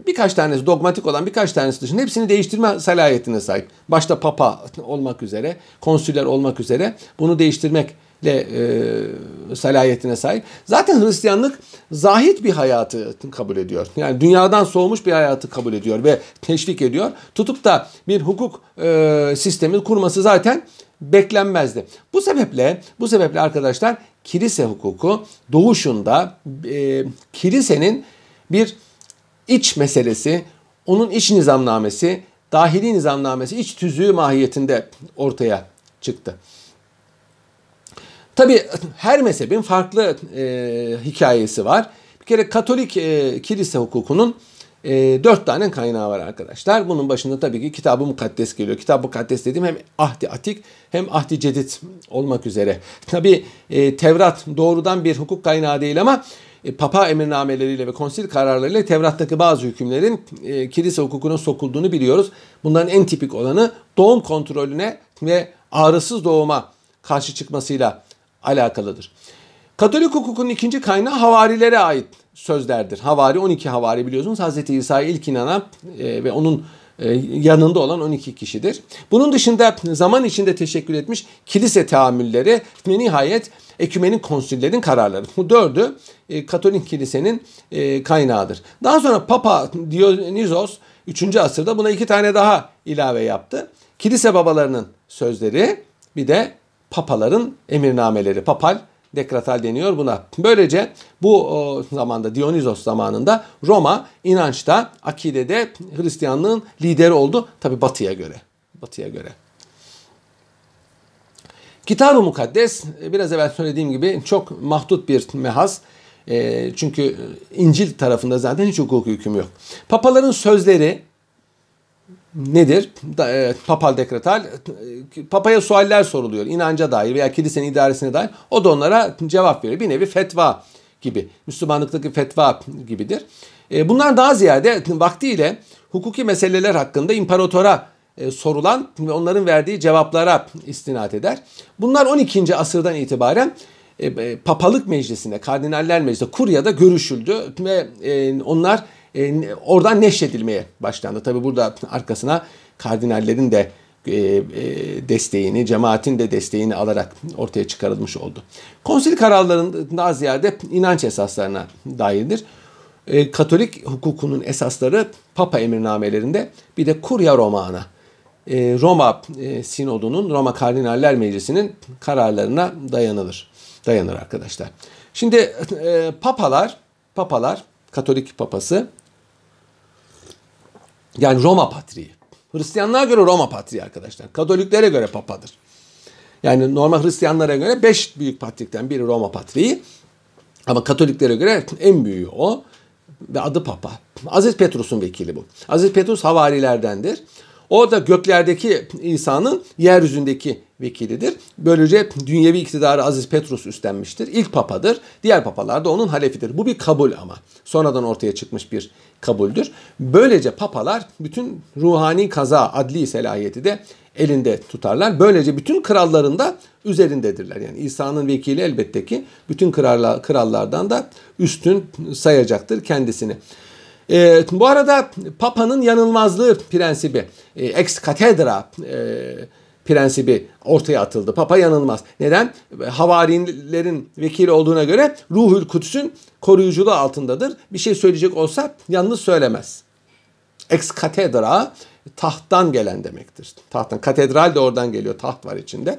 birkaç tanesi dogmatik olan birkaç tanesi dışında hepsini değiştirme salahiyetine sahip. Başta papa olmak üzere, konsüller olmak üzere bunu değiştirmek e, salahiyetine sahip. Zaten Hristiyanlık zahit bir hayatı kabul ediyor. Yani dünyadan soğumuş bir hayatı kabul ediyor ve teşvik ediyor. Tutup da bir hukuk e, sistemi kurması zaten beklenmezdi. Bu sebeple bu sebeple arkadaşlar kilise hukuku doğuşunda e, kilisenin bir iç meselesi, onun iç nizamnamesi, dahili nizamnamesi, iç tüzüğü mahiyetinde ortaya çıktı. Tabi her mezhebin farklı e, hikayesi var. Bir kere Katolik e, kilise hukukunun e, dört tane kaynağı var arkadaşlar. Bunun başında tabii ki Kitab-ı Mukaddes geliyor. Kitab-ı Mukaddes dediğim hem Ahdi Atik hem Ahdi Cedid olmak üzere. Tabii e, Tevrat doğrudan bir hukuk kaynağı değil ama e, Papa emirnameleriyle ve konsil kararlarıyla Tevrat'taki bazı hükümlerin e, kilise hukukuna sokulduğunu biliyoruz. Bunların en tipik olanı doğum kontrolüne ve ağrısız doğuma karşı çıkmasıyla alakalıdır. Katolik hukukun ikinci kaynağı havarilere ait sözlerdir. Havari 12 havari biliyorsunuz. Hazreti İsa'ya ilk inanan e, ve onun e, yanında olan 12 kişidir. Bunun dışında zaman içinde teşekkür etmiş kilise teamülleri ve nihayet ekümenin konsüllerin kararları. Bu dördü e, Katolik kilisenin e, kaynağıdır. Daha sonra Papa Dionysos 3. asırda buna iki tane daha ilave yaptı. Kilise babalarının sözleri bir de papaların emirnameleri, papal dekratal deniyor buna. Böylece bu o, zamanda Dionysos zamanında Roma inançta, akidede Hristiyanlığın lideri oldu. Tabi batıya göre. Batıya göre. Kitab-ı Mukaddes biraz evvel söylediğim gibi çok mahdut bir mehaz. E, çünkü İncil tarafında zaten hiç hukuk hüküm yok. Papaların sözleri nedir? E, papal dekretal. E, papaya sualler soruluyor. inanca dair veya kilisenin idaresine dair. O da onlara cevap veriyor. Bir nevi fetva gibi. Müslümanlıktaki fetva gibidir. E, bunlar daha ziyade vaktiyle hukuki meseleler hakkında imparatora sorulan ve onların verdiği cevaplara istinat eder. Bunlar 12. asırdan itibaren papalık meclisinde, kardinaller meclisinde, kuryada görüşüldü ve onlar e, oradan neşredilmeye başlandı. Tabi burada arkasına kardinallerin de e, e, desteğini, cemaatin de desteğini alarak ortaya çıkarılmış oldu. Konsil kararlarının daha ziyade inanç esaslarına dairdir. E, Katolik hukukunun esasları Papa emirnamelerinde bir de Kurya Romana. E, Roma e, Sinodu'nun, Roma Kardinaller Meclisi'nin kararlarına dayanılır. Dayanır arkadaşlar. Şimdi e, papalar, papalar, Katolik papası yani Roma patriği. Hristiyanlığa göre Roma patriği arkadaşlar. Katoliklere göre papadır. Yani normal Hristiyanlara göre beş büyük patrikten biri Roma patriği. Ama Katoliklere göre en büyüğü o ve adı Papa. Aziz Petrus'un vekili bu. Aziz Petrus havarilerdendir. O da göklerdeki İsa'nın yeryüzündeki vekilidir. Böylece dünyevi iktidarı Aziz Petrus üstlenmiştir. İlk papadır. Diğer papalar da onun halefidir. Bu bir kabul ama. Sonradan ortaya çıkmış bir kabuldür. Böylece papalar bütün ruhani kaza, adli selahiyeti de elinde tutarlar. Böylece bütün kralların da üzerindedirler. Yani İsa'nın vekili elbette ki bütün krallar, krallardan da üstün sayacaktır kendisini. E, bu arada Papa'nın yanılmazlığı prensibi, e, ex cathedra e, prensibi ortaya atıldı. Papa yanılmaz. Neden? Havarilerin vekili olduğuna göre Ruhül Kudüs'ün koruyuculuğu altındadır. Bir şey söyleyecek olsa yalnız söylemez. Ex cathedra tahttan gelen demektir. Tahttan. Katedral de oradan geliyor. Taht var içinde.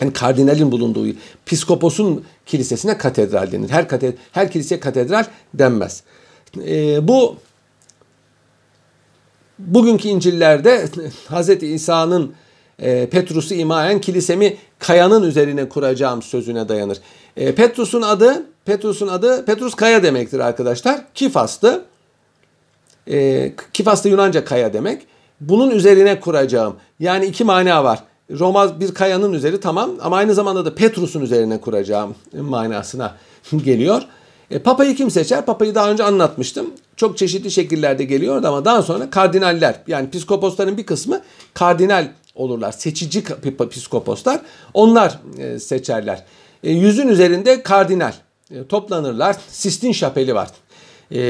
Yani kardinalin bulunduğu, piskoposun kilisesine katedral denir. Her, katedral, her kiliseye katedral denmez. E, bu bugünkü İncil'lerde Hz. İsa'nın e, Petrus'u imaen kilisemi kayanın üzerine kuracağım sözüne dayanır. E, Petrus'un adı Petrus'un adı Petrus kaya demektir arkadaşlar. Kifas'tı. E, Kifas Yunanca kaya demek. Bunun üzerine kuracağım. Yani iki mana var. Roma bir kayanın üzeri tamam ama aynı zamanda da Petrus'un üzerine kuracağım manasına geliyor. E, Papa'yı kim seçer? Papa'yı daha önce anlatmıştım. Çok çeşitli şekillerde geliyordu ama daha sonra kardinaller yani piskoposların bir kısmı kardinal olurlar. Seçici piskoposlar onlar e, seçerler. E, yüzün üzerinde kardinal e, toplanırlar. Sistin Şapeli var. E,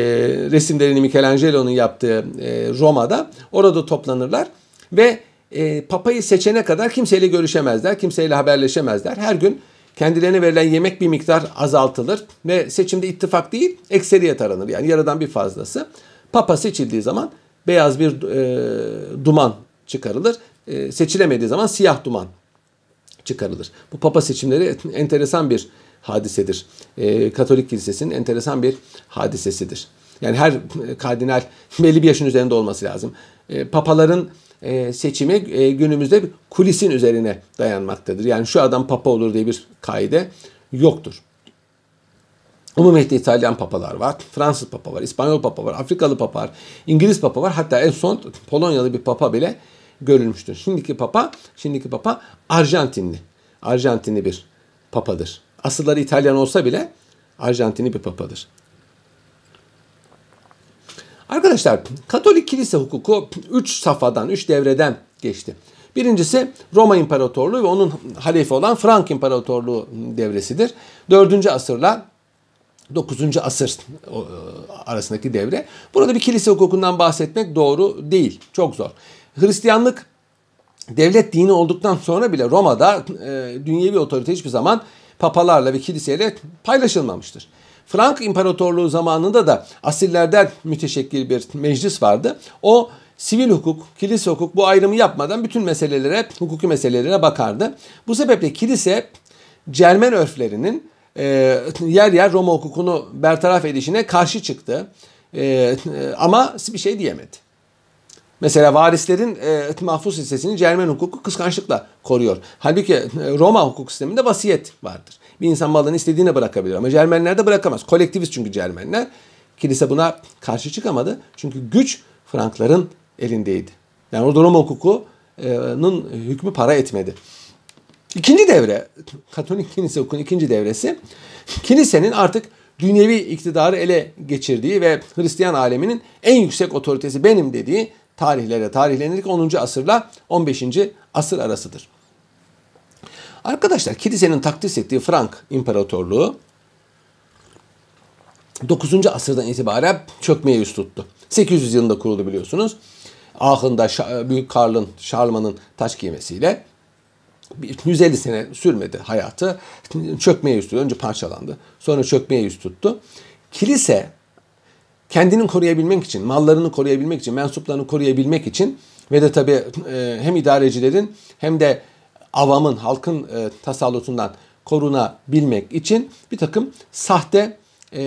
resimlerini Michelangelo'nun yaptığı e, Roma'da orada toplanırlar ve e, papayı seçene kadar kimseyle görüşemezler, kimseyle haberleşemezler. Her gün kendilerine verilen yemek bir miktar azaltılır ve seçimde ittifak değil ekseriyet aranır. Yani yarıdan bir fazlası. Papa seçildiği zaman beyaz bir e, duman çıkarılır. E, seçilemediği zaman siyah duman çıkarılır. Bu papa seçimleri enteresan bir hadisedir. E, Katolik kilisesinin enteresan bir hadisesidir. Yani her kardinal belli bir yaşın üzerinde olması lazım. E, papaların e, seçimi e, günümüzde kulisin üzerine dayanmaktadır. Yani şu adam papa olur diye bir kaide yoktur. Umumiyette İtalyan papalar var, Fransız papa var, İspanyol papa var, Afrikalı papa var, İngiliz papa var. Hatta en son Polonyalı bir papa bile görülmüştür. Şimdiki papa, şimdiki papa Arjantinli. Arjantinli bir papadır. Asılları İtalyan olsa bile Arjantinli bir papadır. Arkadaşlar Katolik kilise hukuku 3 safhadan, 3 devreden geçti. Birincisi Roma İmparatorluğu ve onun halefi olan Frank İmparatorluğu devresidir. 4. asırla 9. asır e, arasındaki devre. Burada bir kilise hukukundan bahsetmek doğru değil. Çok zor. Hristiyanlık devlet dini olduktan sonra bile Roma'da e, dünyevi otorite hiçbir zaman papalarla ve kiliseyle paylaşılmamıştır. Frank İmparatorluğu zamanında da asillerden müteşekkil bir meclis vardı. O sivil hukuk, kilise hukuk bu ayrımı yapmadan bütün meselelere, hukuki meselelere bakardı. Bu sebeple kilise Cermen örflerinin e, yer yer Roma hukukunu bertaraf edişine karşı çıktı. E, ama bir şey diyemedi. Mesela varislerin e, mahfuz hissesini Cermen hukuku kıskançlıkla koruyor. Halbuki e, Roma hukuk sisteminde vasiyet vardır. Bir insan malını istediğine bırakabilir ama Cermenler de bırakamaz. Kolektivist çünkü Cermenler. Kilise buna karşı çıkamadı. Çünkü güç Frankların elindeydi. Yani orada Roma hukukunun hükmü para etmedi. İkinci devre, Katolik kilise hukukunun ikinci devresi, kilisenin artık dünyevi iktidarı ele geçirdiği ve Hristiyan aleminin en yüksek otoritesi benim dediği tarihlere tarihlenir 10. asırla 15. asır arasıdır. Arkadaşlar kilisenin takdis ettiği Frank İmparatorluğu 9. asırdan itibaren çökmeye yüz tuttu. 800 yılında kuruldu biliyorsunuz. Aachen'da Büyük Karl'ın, Şarlman'ın taş giymesiyle 150 sene sürmedi hayatı. Çökmeye yüz tuttu. Önce parçalandı. Sonra çökmeye yüz tuttu. Kilise kendini koruyabilmek için, mallarını koruyabilmek için, mensuplarını koruyabilmek için ve de tabii e, hem idarecilerin hem de avamın, halkın e, tasallutundan korunabilmek için bir takım sahte e,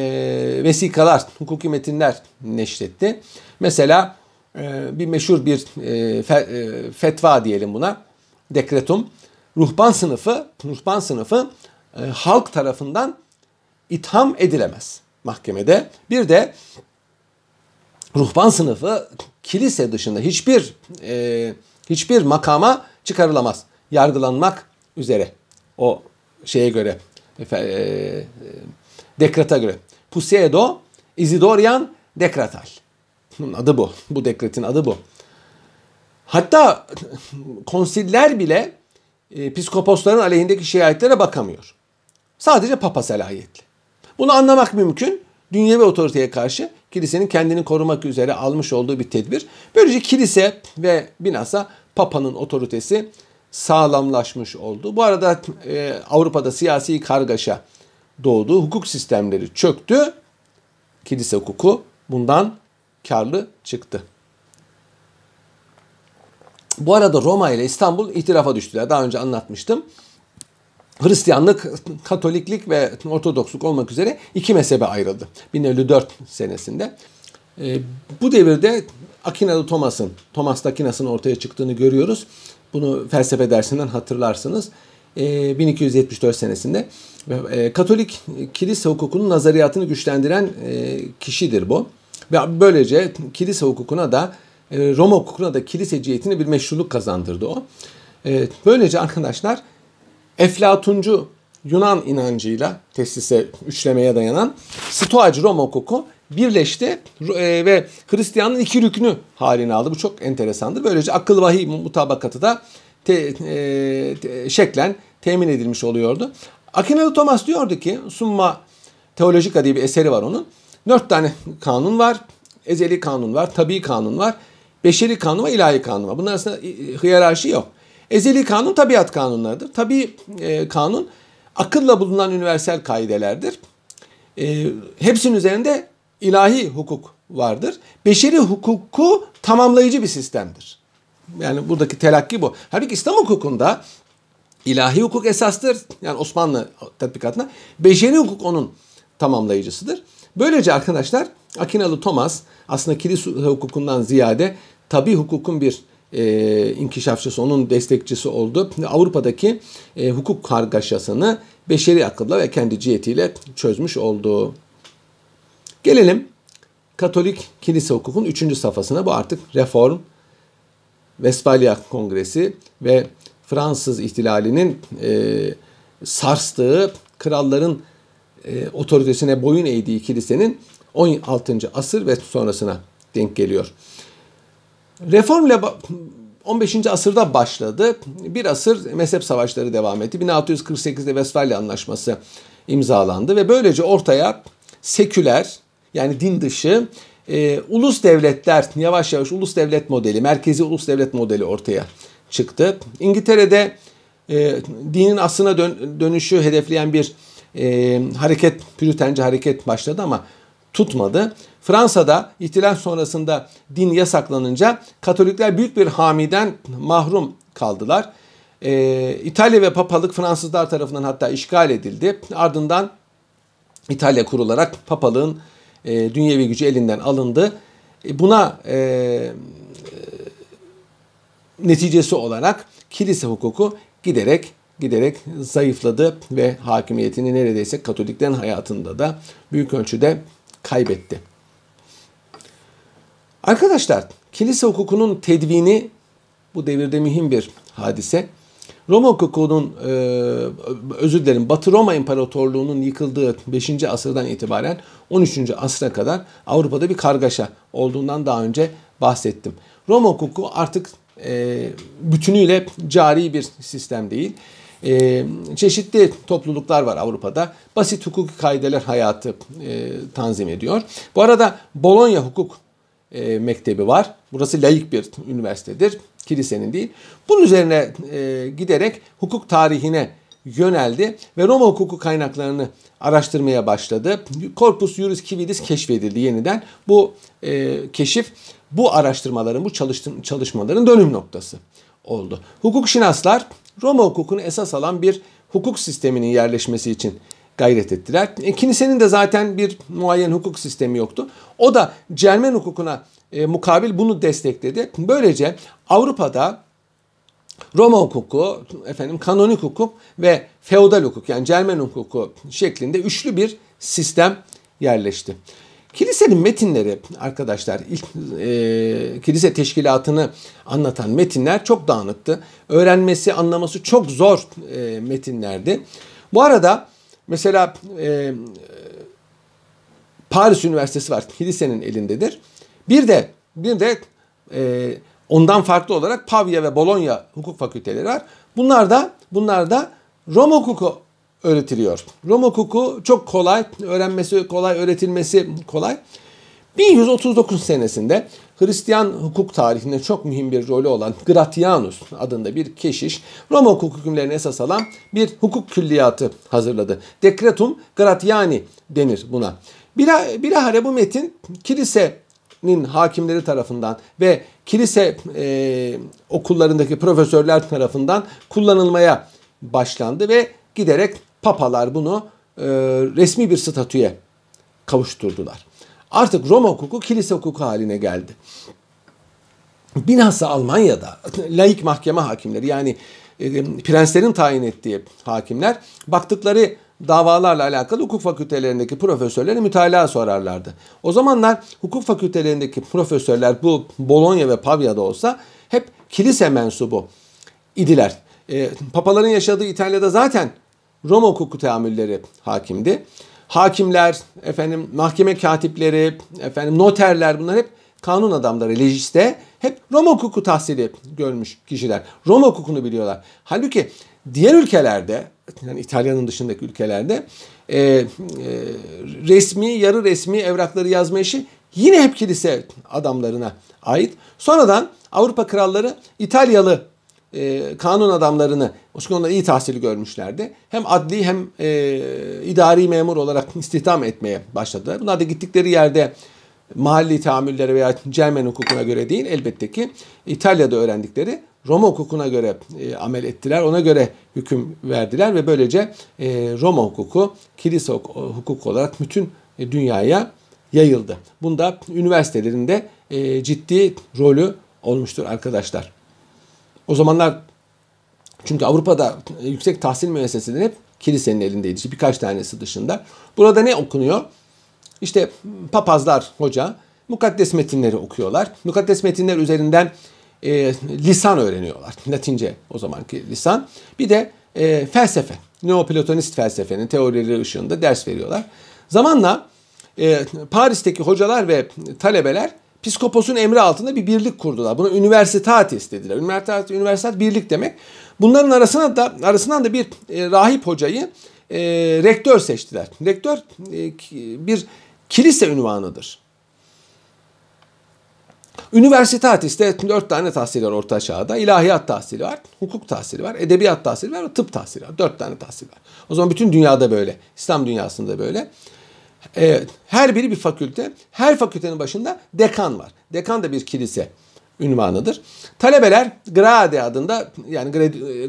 vesikalar, hukuki metinler neşretti. Mesela e, bir meşhur bir e, fe, e, fetva diyelim buna, dekretum. Ruhban sınıfı, ruhban sınıfı e, halk tarafından itham edilemez mahkemede. Bir de ruhban sınıfı kilise dışında hiçbir e, hiçbir makama çıkarılamaz. Yargılanmak üzere o şeye göre e, e, dekreta göre. Pusiedo Isidorian Dekretal. Bunun adı bu. Bu dekretin adı bu. Hatta konsiller bile e, psikoposların aleyhindeki şikayetlere bakamıyor. Sadece papa selahiyetli. Bunu anlamak mümkün. Dünyevi otoriteye karşı kilisenin kendini korumak üzere almış olduğu bir tedbir. Böylece kilise ve binasa papanın otoritesi sağlamlaşmış oldu. Bu arada e, Avrupa'da siyasi kargaşa doğdu. Hukuk sistemleri çöktü. Kilise hukuku bundan karlı çıktı. Bu arada Roma ile İstanbul itirafa düştüler. Daha önce anlatmıştım. Hristiyanlık, Katoliklik ve Ortodoksluk olmak üzere iki mezhebe ayrıldı. 1054 senesinde. E, bu devirde Akinalı Thomas'ın, Thomas Aquinas'ın ortaya çıktığını görüyoruz. Bunu felsefe dersinden hatırlarsınız. E, 1274 senesinde. E, Katolik kilise hukukunun nazariyatını güçlendiren e, kişidir bu. Ve böylece kilise hukukuna da e, Roma hukukuna da kilise cihetine bir meşruluk kazandırdı o. Böylece arkadaşlar Eflatuncu Yunan inancıyla tesise üçlemeye dayanan Stoacı Roma hukuku birleşti e, ve Hristiyanlığın iki rükünü haline aldı. Bu çok enteresandır. Böylece akıl vahiy mutabakatı da te, e, te, şeklen temin edilmiş oluyordu. Akinalı Thomas diyordu ki Summa Teolojika diye bir eseri var onun. Dört tane kanun var. Ezeli kanun var, tabi kanun var, beşeri kanun ve ilahi kanun var. Bunlar arasında hiyerarşi yok. Ezeli kanun tabiat kanunlarıdır. Tabi e, kanun akılla bulunan universal kaidelerdir. E, hepsinin üzerinde ilahi hukuk vardır. Beşeri hukuku tamamlayıcı bir sistemdir. Yani buradaki telakki bu. Halbuki İslam hukukunda ilahi hukuk esastır. Yani Osmanlı tatbikatına. Beşeri hukuk onun tamamlayıcısıdır. Böylece arkadaşlar Akinalı Thomas aslında kilis hukukundan ziyade tabi hukukun bir e, inkişafçısı, onun destekçisi oldu. Avrupa'daki e, hukuk kargaşasını beşeri akılla ve kendi cihetiyle çözmüş oldu. Gelelim Katolik kilise hukukun üçüncü safhasına. Bu artık reform, Westfalia Kongresi ve Fransız ihtilalinin e, sarstığı kralların e, otoritesine boyun eğdiği kilisenin 16. asır ve sonrasına denk geliyor. Reform ile 15. asırda başladı. Bir asır mezhep savaşları devam etti. 1648'de Westfalia Anlaşması imzalandı ve böylece ortaya seküler yani din dışı e, ulus devletler yavaş yavaş ulus devlet modeli, merkezi ulus devlet modeli ortaya çıktı. İngiltere'de e, dinin aslına dön, dönüşü hedefleyen bir e, hareket, püritenci hareket başladı ama tutmadı. Fransa'da ihtilal sonrasında din yasaklanınca Katolikler büyük bir hamiden mahrum kaldılar. Ee, İtalya ve papalık Fransızlar tarafından hatta işgal edildi. Ardından İtalya kurularak papalığın e, dünyevi gücü elinden alındı. E, buna e, e, neticesi olarak kilise hukuku giderek giderek zayıfladı ve hakimiyetini neredeyse Katoliklerin hayatında da büyük ölçüde kaybetti. Arkadaşlar kilise hukukunun tedvini bu devirde mühim bir hadise. Roma hukukunun e, özür dilerim Batı Roma İmparatorluğu'nun yıkıldığı 5. asırdan itibaren 13. asra kadar Avrupa'da bir kargaşa olduğundan daha önce bahsettim. Roma hukuku artık e, bütünüyle cari bir sistem değil. E, çeşitli topluluklar var Avrupa'da. Basit hukuki kaideler hayatı e, tanzim ediyor. Bu arada Bologna hukuk mektebi var. Burası layık bir üniversitedir. Kilisenin değil. Bunun üzerine e, giderek hukuk tarihine yöneldi ve Roma hukuku kaynaklarını araştırmaya başladı. Corpus Juris Civilis keşfedildi yeniden. Bu e, keşif bu araştırmaların, bu çalışmaların dönüm noktası oldu. Hukuk şinaslar Roma hukukunu esas alan bir hukuk sisteminin yerleşmesi için gayret ettiler. E, kilisenin de zaten bir muayyen hukuk sistemi yoktu. O da Cermen hukukuna e, mukabil bunu destekledi. Böylece Avrupa'da Roma hukuku, efendim kanonik hukuk ve feodal hukuk yani Cermen hukuku şeklinde üçlü bir sistem yerleşti. Kilisenin metinleri arkadaşlar ilk e, kilise teşkilatını anlatan metinler çok dağınıktı. Öğrenmesi, anlaması çok zor e, metinlerdi. Bu arada mesela e, Paris Üniversitesi var. Kilisenin elindedir. Bir de bir de e, ondan farklı olarak Pavia ve Bologna hukuk fakülteleri var. Bunlar da bunlar da Roma hukuku öğretiliyor. Roma hukuku çok kolay, öğrenmesi kolay, öğretilmesi kolay. 1139 senesinde Hristiyan hukuk tarihinde çok mühim bir rolü olan Gratianus adında bir keşiş Roma hukuk hükümlerini esas alan bir hukuk külliyatı hazırladı. Decretum Gratiani denir buna. Bilahare bu metin kilise kilisenin hakimleri tarafından ve kilise e, okullarındaki profesörler tarafından kullanılmaya başlandı ve giderek papalar bunu e, resmi bir statüye kavuşturdular. Artık Roma hukuku kilise hukuku haline geldi. Bilhassa Almanya'da laik mahkeme hakimleri yani e, prenslerin tayin ettiği hakimler baktıkları davalarla alakalı hukuk fakültelerindeki profesörlere mütalaa sorarlardı. O zamanlar hukuk fakültelerindeki profesörler bu Bologna ve Pavya'da olsa hep kilise mensubu idiler. E, papaların yaşadığı İtalya'da zaten Roma hukuku teamülleri hakimdi. Hakimler, efendim mahkeme katipleri, efendim noterler bunlar hep kanun adamları, lejiste hep Roma hukuku tahsili görmüş kişiler. Roma hukukunu biliyorlar. Halbuki diğer ülkelerde, yani İtalya'nın dışındaki ülkelerde e, e, resmi, yarı resmi evrakları yazma işi yine hep kilise adamlarına ait. Sonradan Avrupa kralları İtalyalı e, kanun adamlarını, o onlar iyi tahsili görmüşlerdi. Hem adli hem e, idari memur olarak istihdam etmeye başladılar. Bunlar da gittikleri yerde mahalli tahammüllere veya Cermen hukukuna göre değil elbette ki İtalya'da öğrendikleri Roma hukukuna göre e, amel ettiler. Ona göre hüküm verdiler ve böylece e, Roma hukuku kilise hukuku olarak bütün e, dünyaya yayıldı. Bunda üniversitelerinde e, ciddi rolü olmuştur arkadaşlar. O zamanlar çünkü Avrupa'da yüksek tahsil müesseseleri hep kilisenin elindeydi. Birkaç tanesi dışında. Burada ne okunuyor? İşte papazlar hoca mukaddes metinleri okuyorlar. Mukaddes metinler üzerinden e, lisan öğreniyorlar. Latince o zamanki lisan. Bir de e, felsefe. Neoplatonist felsefenin teorileri ışığında ders veriyorlar. Zamanla e, Paris'teki hocalar ve talebeler Piskopos'un emri altında bir birlik kurdular. Buna üniversitatis dediler. Üniversitat, üniversitat birlik demek. Bunların arasına da arasından da bir e, rahip hocayı e, rektör seçtiler. Rektör e, bir kilise ünvanıdır. Üniversitatis'te dört tane tahsil var orta çağda. İlahiyat tahsili var, hukuk tahsili var, edebiyat tahsili var, tıp tahsili var. Dört tane tahsil var. O zaman bütün dünyada böyle. İslam dünyasında böyle. Ee, her biri bir fakülte. Her fakültenin başında dekan var. Dekan da bir kilise ünvanıdır. Talebeler grade adında yani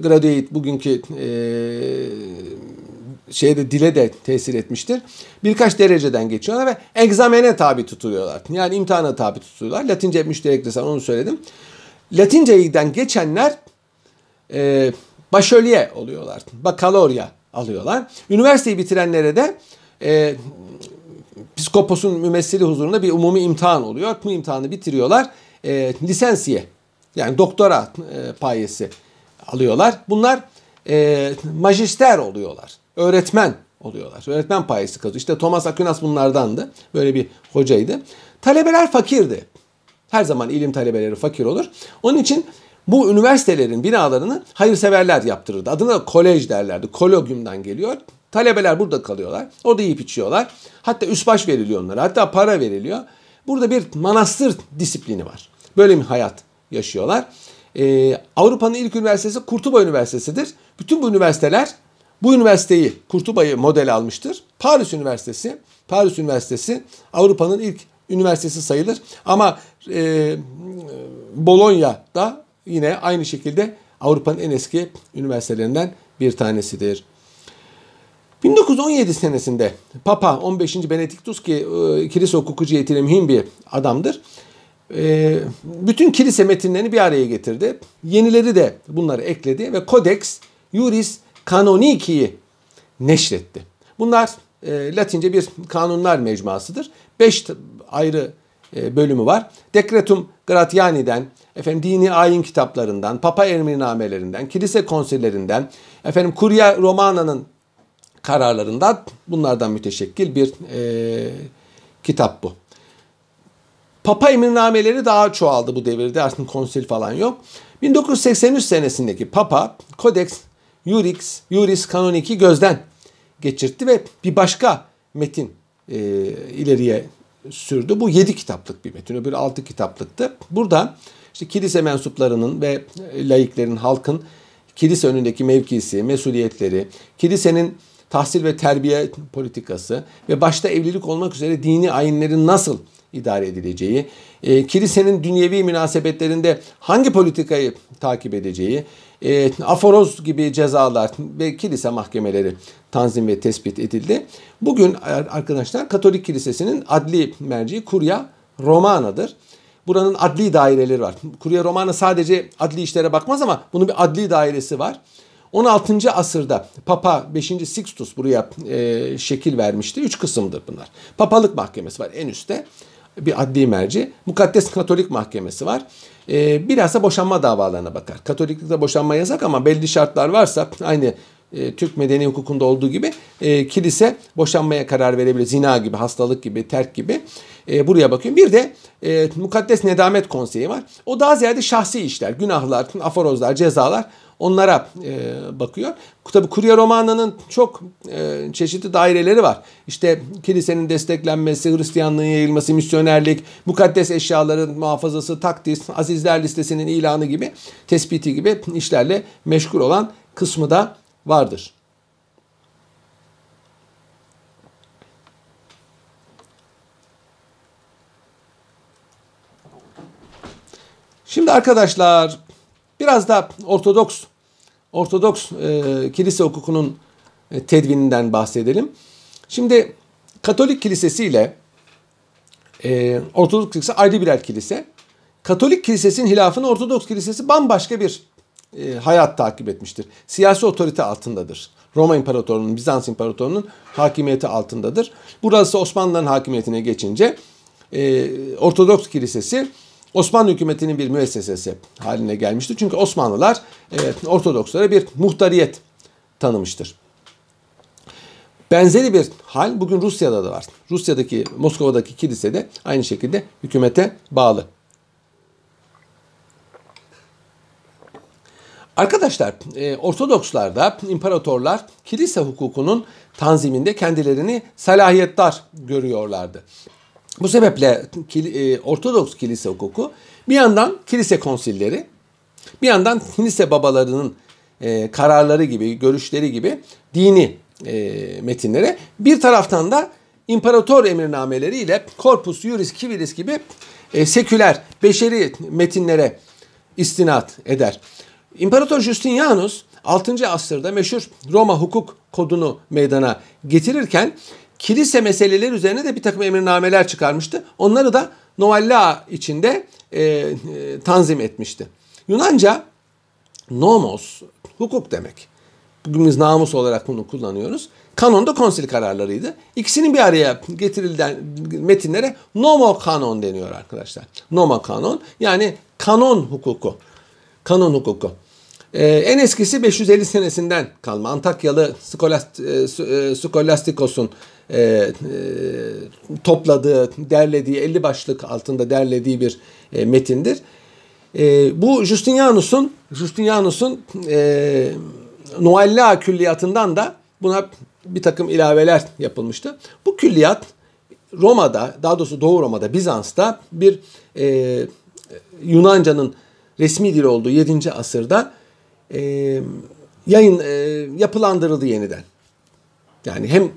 graduate bugünkü e, şeyde dile de tesir etmiştir. Birkaç dereceden geçiyorlar ve egzamene tabi tutuluyorlar. Yani imtihana tabi tutuluyorlar. Latince müşterek lisan onu söyledim. Latinceden geçenler e, başölye oluyorlar. Bakalorya alıyorlar. Üniversiteyi bitirenlere de e, psikoposun mümessili huzurunda bir umumi imtihan oluyor. Bu imtihanı bitiriyorlar. E, lisensiye yani doktora e, payesi alıyorlar. Bunlar e, majister oluyorlar öğretmen oluyorlar. Öğretmen payesi kazıyor. İşte Thomas Aquinas bunlardandı. Böyle bir hocaydı. Talebeler fakirdi. Her zaman ilim talebeleri fakir olur. Onun için bu üniversitelerin binalarını hayırseverler yaptırırdı. Adına kolej derlerdi. Kologyumdan geliyor. Talebeler burada kalıyorlar. Orada yiyip içiyorlar. Hatta üst baş veriliyor onlara. Hatta para veriliyor. Burada bir manastır disiplini var. Böyle bir hayat yaşıyorlar. Ee, Avrupa'nın ilk üniversitesi Kurtuba Üniversitesi'dir. Bütün bu üniversiteler bu üniversiteyi Kurtuba'yı model almıştır. Paris Üniversitesi, Paris Üniversitesi Avrupa'nın ilk üniversitesi sayılır. Ama e, Bologna da yine aynı şekilde Avrupa'nın en eski üniversitelerinden bir tanesidir. 1917 senesinde Papa 15. Benediktus ki e, kilise hukuku cihetiyle mühim bir adamdır. E, bütün kilise metinlerini bir araya getirdi. Yenileri de bunları ekledi ve Codex Juris Canoniki'yi neşretti. Bunlar e, Latince bir kanunlar mecmuasıdır. Beş ayrı e, bölümü var. Decretum Gratiani'den, efendim dini ayin kitaplarından, Papa emirnamelerinden, kilise konsillerinden, efendim Kuria Romana'nın kararlarından bunlardan müteşekkil bir e, kitap bu. Papa emirnameleri daha çoğaldı bu devirde artık konsil falan yok. 1983 senesindeki Papa Codex Juris, Juris Canonic'i gözden geçirtti ve bir başka metin e, ileriye sürdü. Bu yedi kitaplık bir metin, öbürü altı kitaplıktı. Burada işte kilise mensuplarının ve laiklerin, halkın kilise önündeki mevkisi, mesuliyetleri, kilisenin tahsil ve terbiye politikası ve başta evlilik olmak üzere dini ayinlerin nasıl idare edileceği, e, kilisenin dünyevi münasebetlerinde hangi politikayı takip edeceği, e, aforoz gibi cezalar ve kilise mahkemeleri tanzim ve tespit edildi. Bugün arkadaşlar Katolik Kilisesi'nin adli merci Kurya Romana'dır. Buranın adli daireleri var. Kurya Romana sadece adli işlere bakmaz ama bunun bir adli dairesi var. 16. asırda Papa 5. Sixtus buraya e, şekil vermişti. Üç kısımdır bunlar. Papalık mahkemesi var en üstte. Bir adli merci. Mukaddes Katolik Mahkemesi var. E, biraz da boşanma davalarına bakar. Katoliklikte boşanma yasak ama belli şartlar varsa aynı e, Türk medeni hukukunda olduğu gibi e, kilise boşanmaya karar verebilir. Zina gibi, hastalık gibi, terk gibi. E, buraya bakıyorum. Bir de e, Mukaddes Nedamet Konseyi var. O daha ziyade şahsi işler, günahlar, aforozlar, cezalar onlara e, bakıyor. Tabi Kurye Romana'nın çok e, çeşitli daireleri var. İşte kilisenin desteklenmesi, Hristiyanlığın yayılması, misyonerlik, mukaddes eşyaların muhafazası, takdis, azizler listesinin ilanı gibi, tespiti gibi işlerle meşgul olan kısmı da vardır. Şimdi arkadaşlar biraz da Ortodoks Ortodoks e, kilise hukukunun e, tedvininden bahsedelim. Şimdi Katolik kilisesi ile e, Ortodoks kilisesi ayrı birer kilise. Katolik kilisesinin hilafını Ortodoks kilisesi bambaşka bir e, hayat takip etmiştir. Siyasi otorite altındadır. Roma İmparatorluğu'nun, Bizans İmparatorluğu'nun hakimiyeti altındadır. Burası Osmanlıların hakimiyetine geçince e, Ortodoks Kilisesi Osmanlı hükümetinin bir müessesesi haline gelmiştir. Çünkü Osmanlılar e, Ortodokslara bir muhtariyet tanımıştır. Benzeri bir hal bugün Rusya'da da var. Rusya'daki, Moskova'daki kilise de aynı şekilde hükümete bağlı. Arkadaşlar, e, Ortodokslarda imparatorlar kilise hukukunun tanziminde kendilerini salahiyettar görüyorlardı. Bu sebeple e, Ortodoks kilise hukuku bir yandan kilise konsilleri, bir yandan kilise babalarının e, kararları gibi, görüşleri gibi dini metinlere, bir taraftan da imparator emirnameleri ile Corpus Juris Civilis gibi seküler, beşeri metinlere istinat eder. İmparator Justinianus 6. asırda meşhur Roma hukuk kodunu meydana getirirken kilise meseleleri üzerine de bir takım emirnameler çıkarmıştı. Onları da Novella içinde e, e, tanzim etmişti. Yunanca nomos hukuk demek. Bugün biz namus olarak bunu kullanıyoruz. Kanon da konsil kararlarıydı. İkisinin bir araya getirilen metinlere nomo kanon deniyor arkadaşlar. Nomo kanon yani kanon hukuku. Kanon hukuku. Ee, en eskisi 550 senesinden kalma. Antakyalı Skolast, e, e Skolastikos'un e, e, topladığı, derlediği, 50 başlık altında derlediği bir e, metindir. E, bu Justinianus'un Justinianus'un e, Noella külliyatından da buna bir takım ilaveler yapılmıştı. Bu külliyat Roma'da, daha doğrusu Doğu Roma'da, Bizans'ta bir e, Yunanca'nın resmi dil olduğu 7. asırda e, yayın e, yapılandırıldı yeniden. Yani hem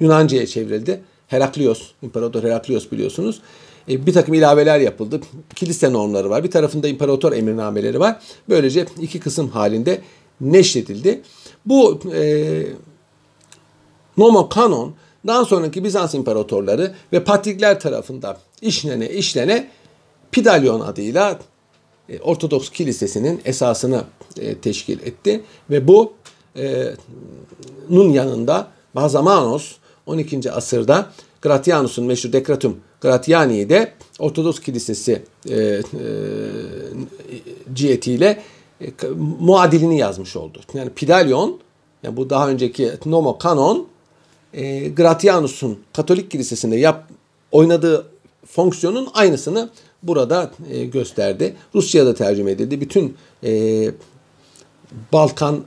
Yunanca'ya çevrildi. Heraklios, İmparator Heraklios biliyorsunuz. E, bir takım ilaveler yapıldı. Kilise normları var. Bir tarafında imparator emirnameleri var. Böylece iki kısım halinde neşredildi. Bu e, Nomo Kanon daha sonraki Bizans imparatorları ve patrikler tarafından işlene işlene Pidalyon adıyla Ortodoks Kilisesi'nin esasını e, teşkil etti ve bu e, nun yanında Bazamanos 12. asırda Gratianus'un meşhur Decretum Gratiani'yi de Ortodoks Kilisesi e, e, cihetiyle e, muadilini yazmış oldu. Yani Pidalion, yani bu daha önceki Nomo Kanon, e, Gratianus'un Katolik Kilisesi'nde yap, oynadığı fonksiyonun aynısını burada e, gösterdi. Rusya'da tercüme edildi. Bütün e, Balkan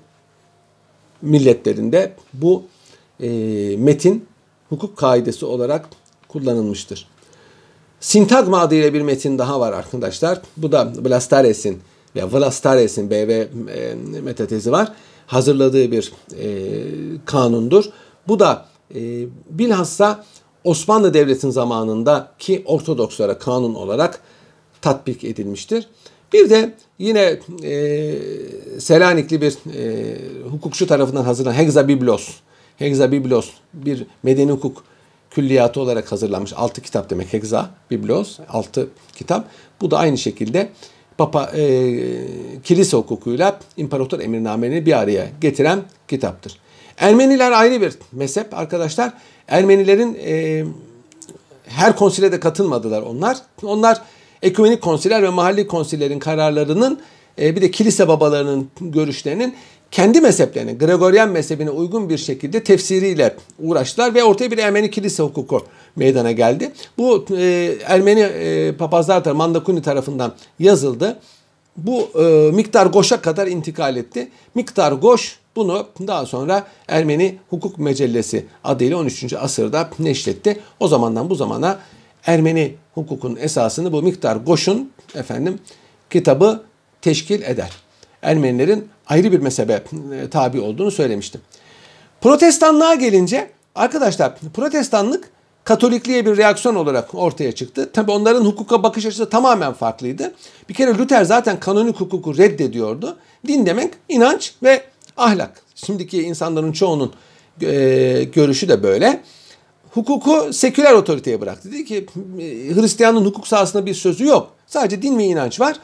milletlerinde bu e, metin hukuk kaidesi olarak kullanılmıştır. Sintagma adıyla bir metin daha var arkadaşlar. Bu da Blastares'in ya Vlastares'in BV e, metatezi var. Hazırladığı bir e, kanundur. Bu da e, bilhassa Osmanlı Devleti'nin zamanındaki Ortodokslara kanun olarak tatbik edilmiştir. Bir de yine e, Selanikli bir e, hukukçu tarafından hazırlanan Hexabiblos, Hexabiblos bir medeni hukuk külliyatı olarak hazırlanmış. Altı kitap demek Hexa, Biblos, altı kitap. Bu da aynı şekilde Papa e, kilise hukukuyla imparator emirnamelerini bir araya getiren kitaptır. Ermeniler ayrı bir mezhep arkadaşlar. Ermenilerin e, her konsile de katılmadılar onlar. Onlar ekümenik konsiller ve mahalli konsillerin kararlarının e, bir de kilise babalarının görüşlerinin kendi mezheplerine, Gregorian mezhebine uygun bir şekilde tefsiriyle uğraştılar ve ortaya bir Ermeni kilise hukuku meydana geldi. Bu e, Ermeni e, papazlar tarafından, Mandakuni tarafından yazıldı. Bu e, miktar Goş'a kadar intikal etti. Miktar Goş bunu daha sonra Ermeni Hukuk Mecellesi adıyla 13. asırda neşretti. O zamandan bu zamana Ermeni hukukun esasını bu miktar Goş'un efendim kitabı teşkil eder. Ermenilerin ayrı bir mezhebe e, tabi olduğunu söylemiştim. Protestanlığa gelince arkadaşlar protestanlık Katolikliğe bir reaksiyon olarak ortaya çıktı. Tabi onların hukuka bakış açısı tamamen farklıydı. Bir kere Luther zaten kanonik hukuku reddediyordu. Din demek inanç ve ahlak. Şimdiki insanların çoğunun e, görüşü de böyle. Hukuku seküler otoriteye bıraktı. Dedi ki e, Hristiyanın hukuk sahasında bir sözü yok. Sadece din ve inanç var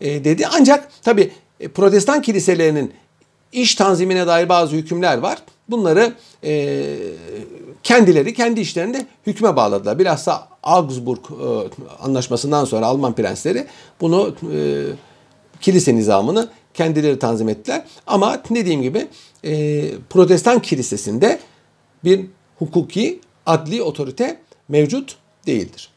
e, dedi. Ancak tabi protestan kiliselerinin iş tanzimine dair bazı hükümler var. Bunları e, kendileri kendi işlerinde hükme bağladılar. Bilhassa Augsburg e, anlaşmasından sonra Alman prensleri bunu e, kilise nizamını kendileri tanzim ettiler. Ama dediğim gibi e, protestan kilisesinde bir hukuki adli otorite mevcut değildir.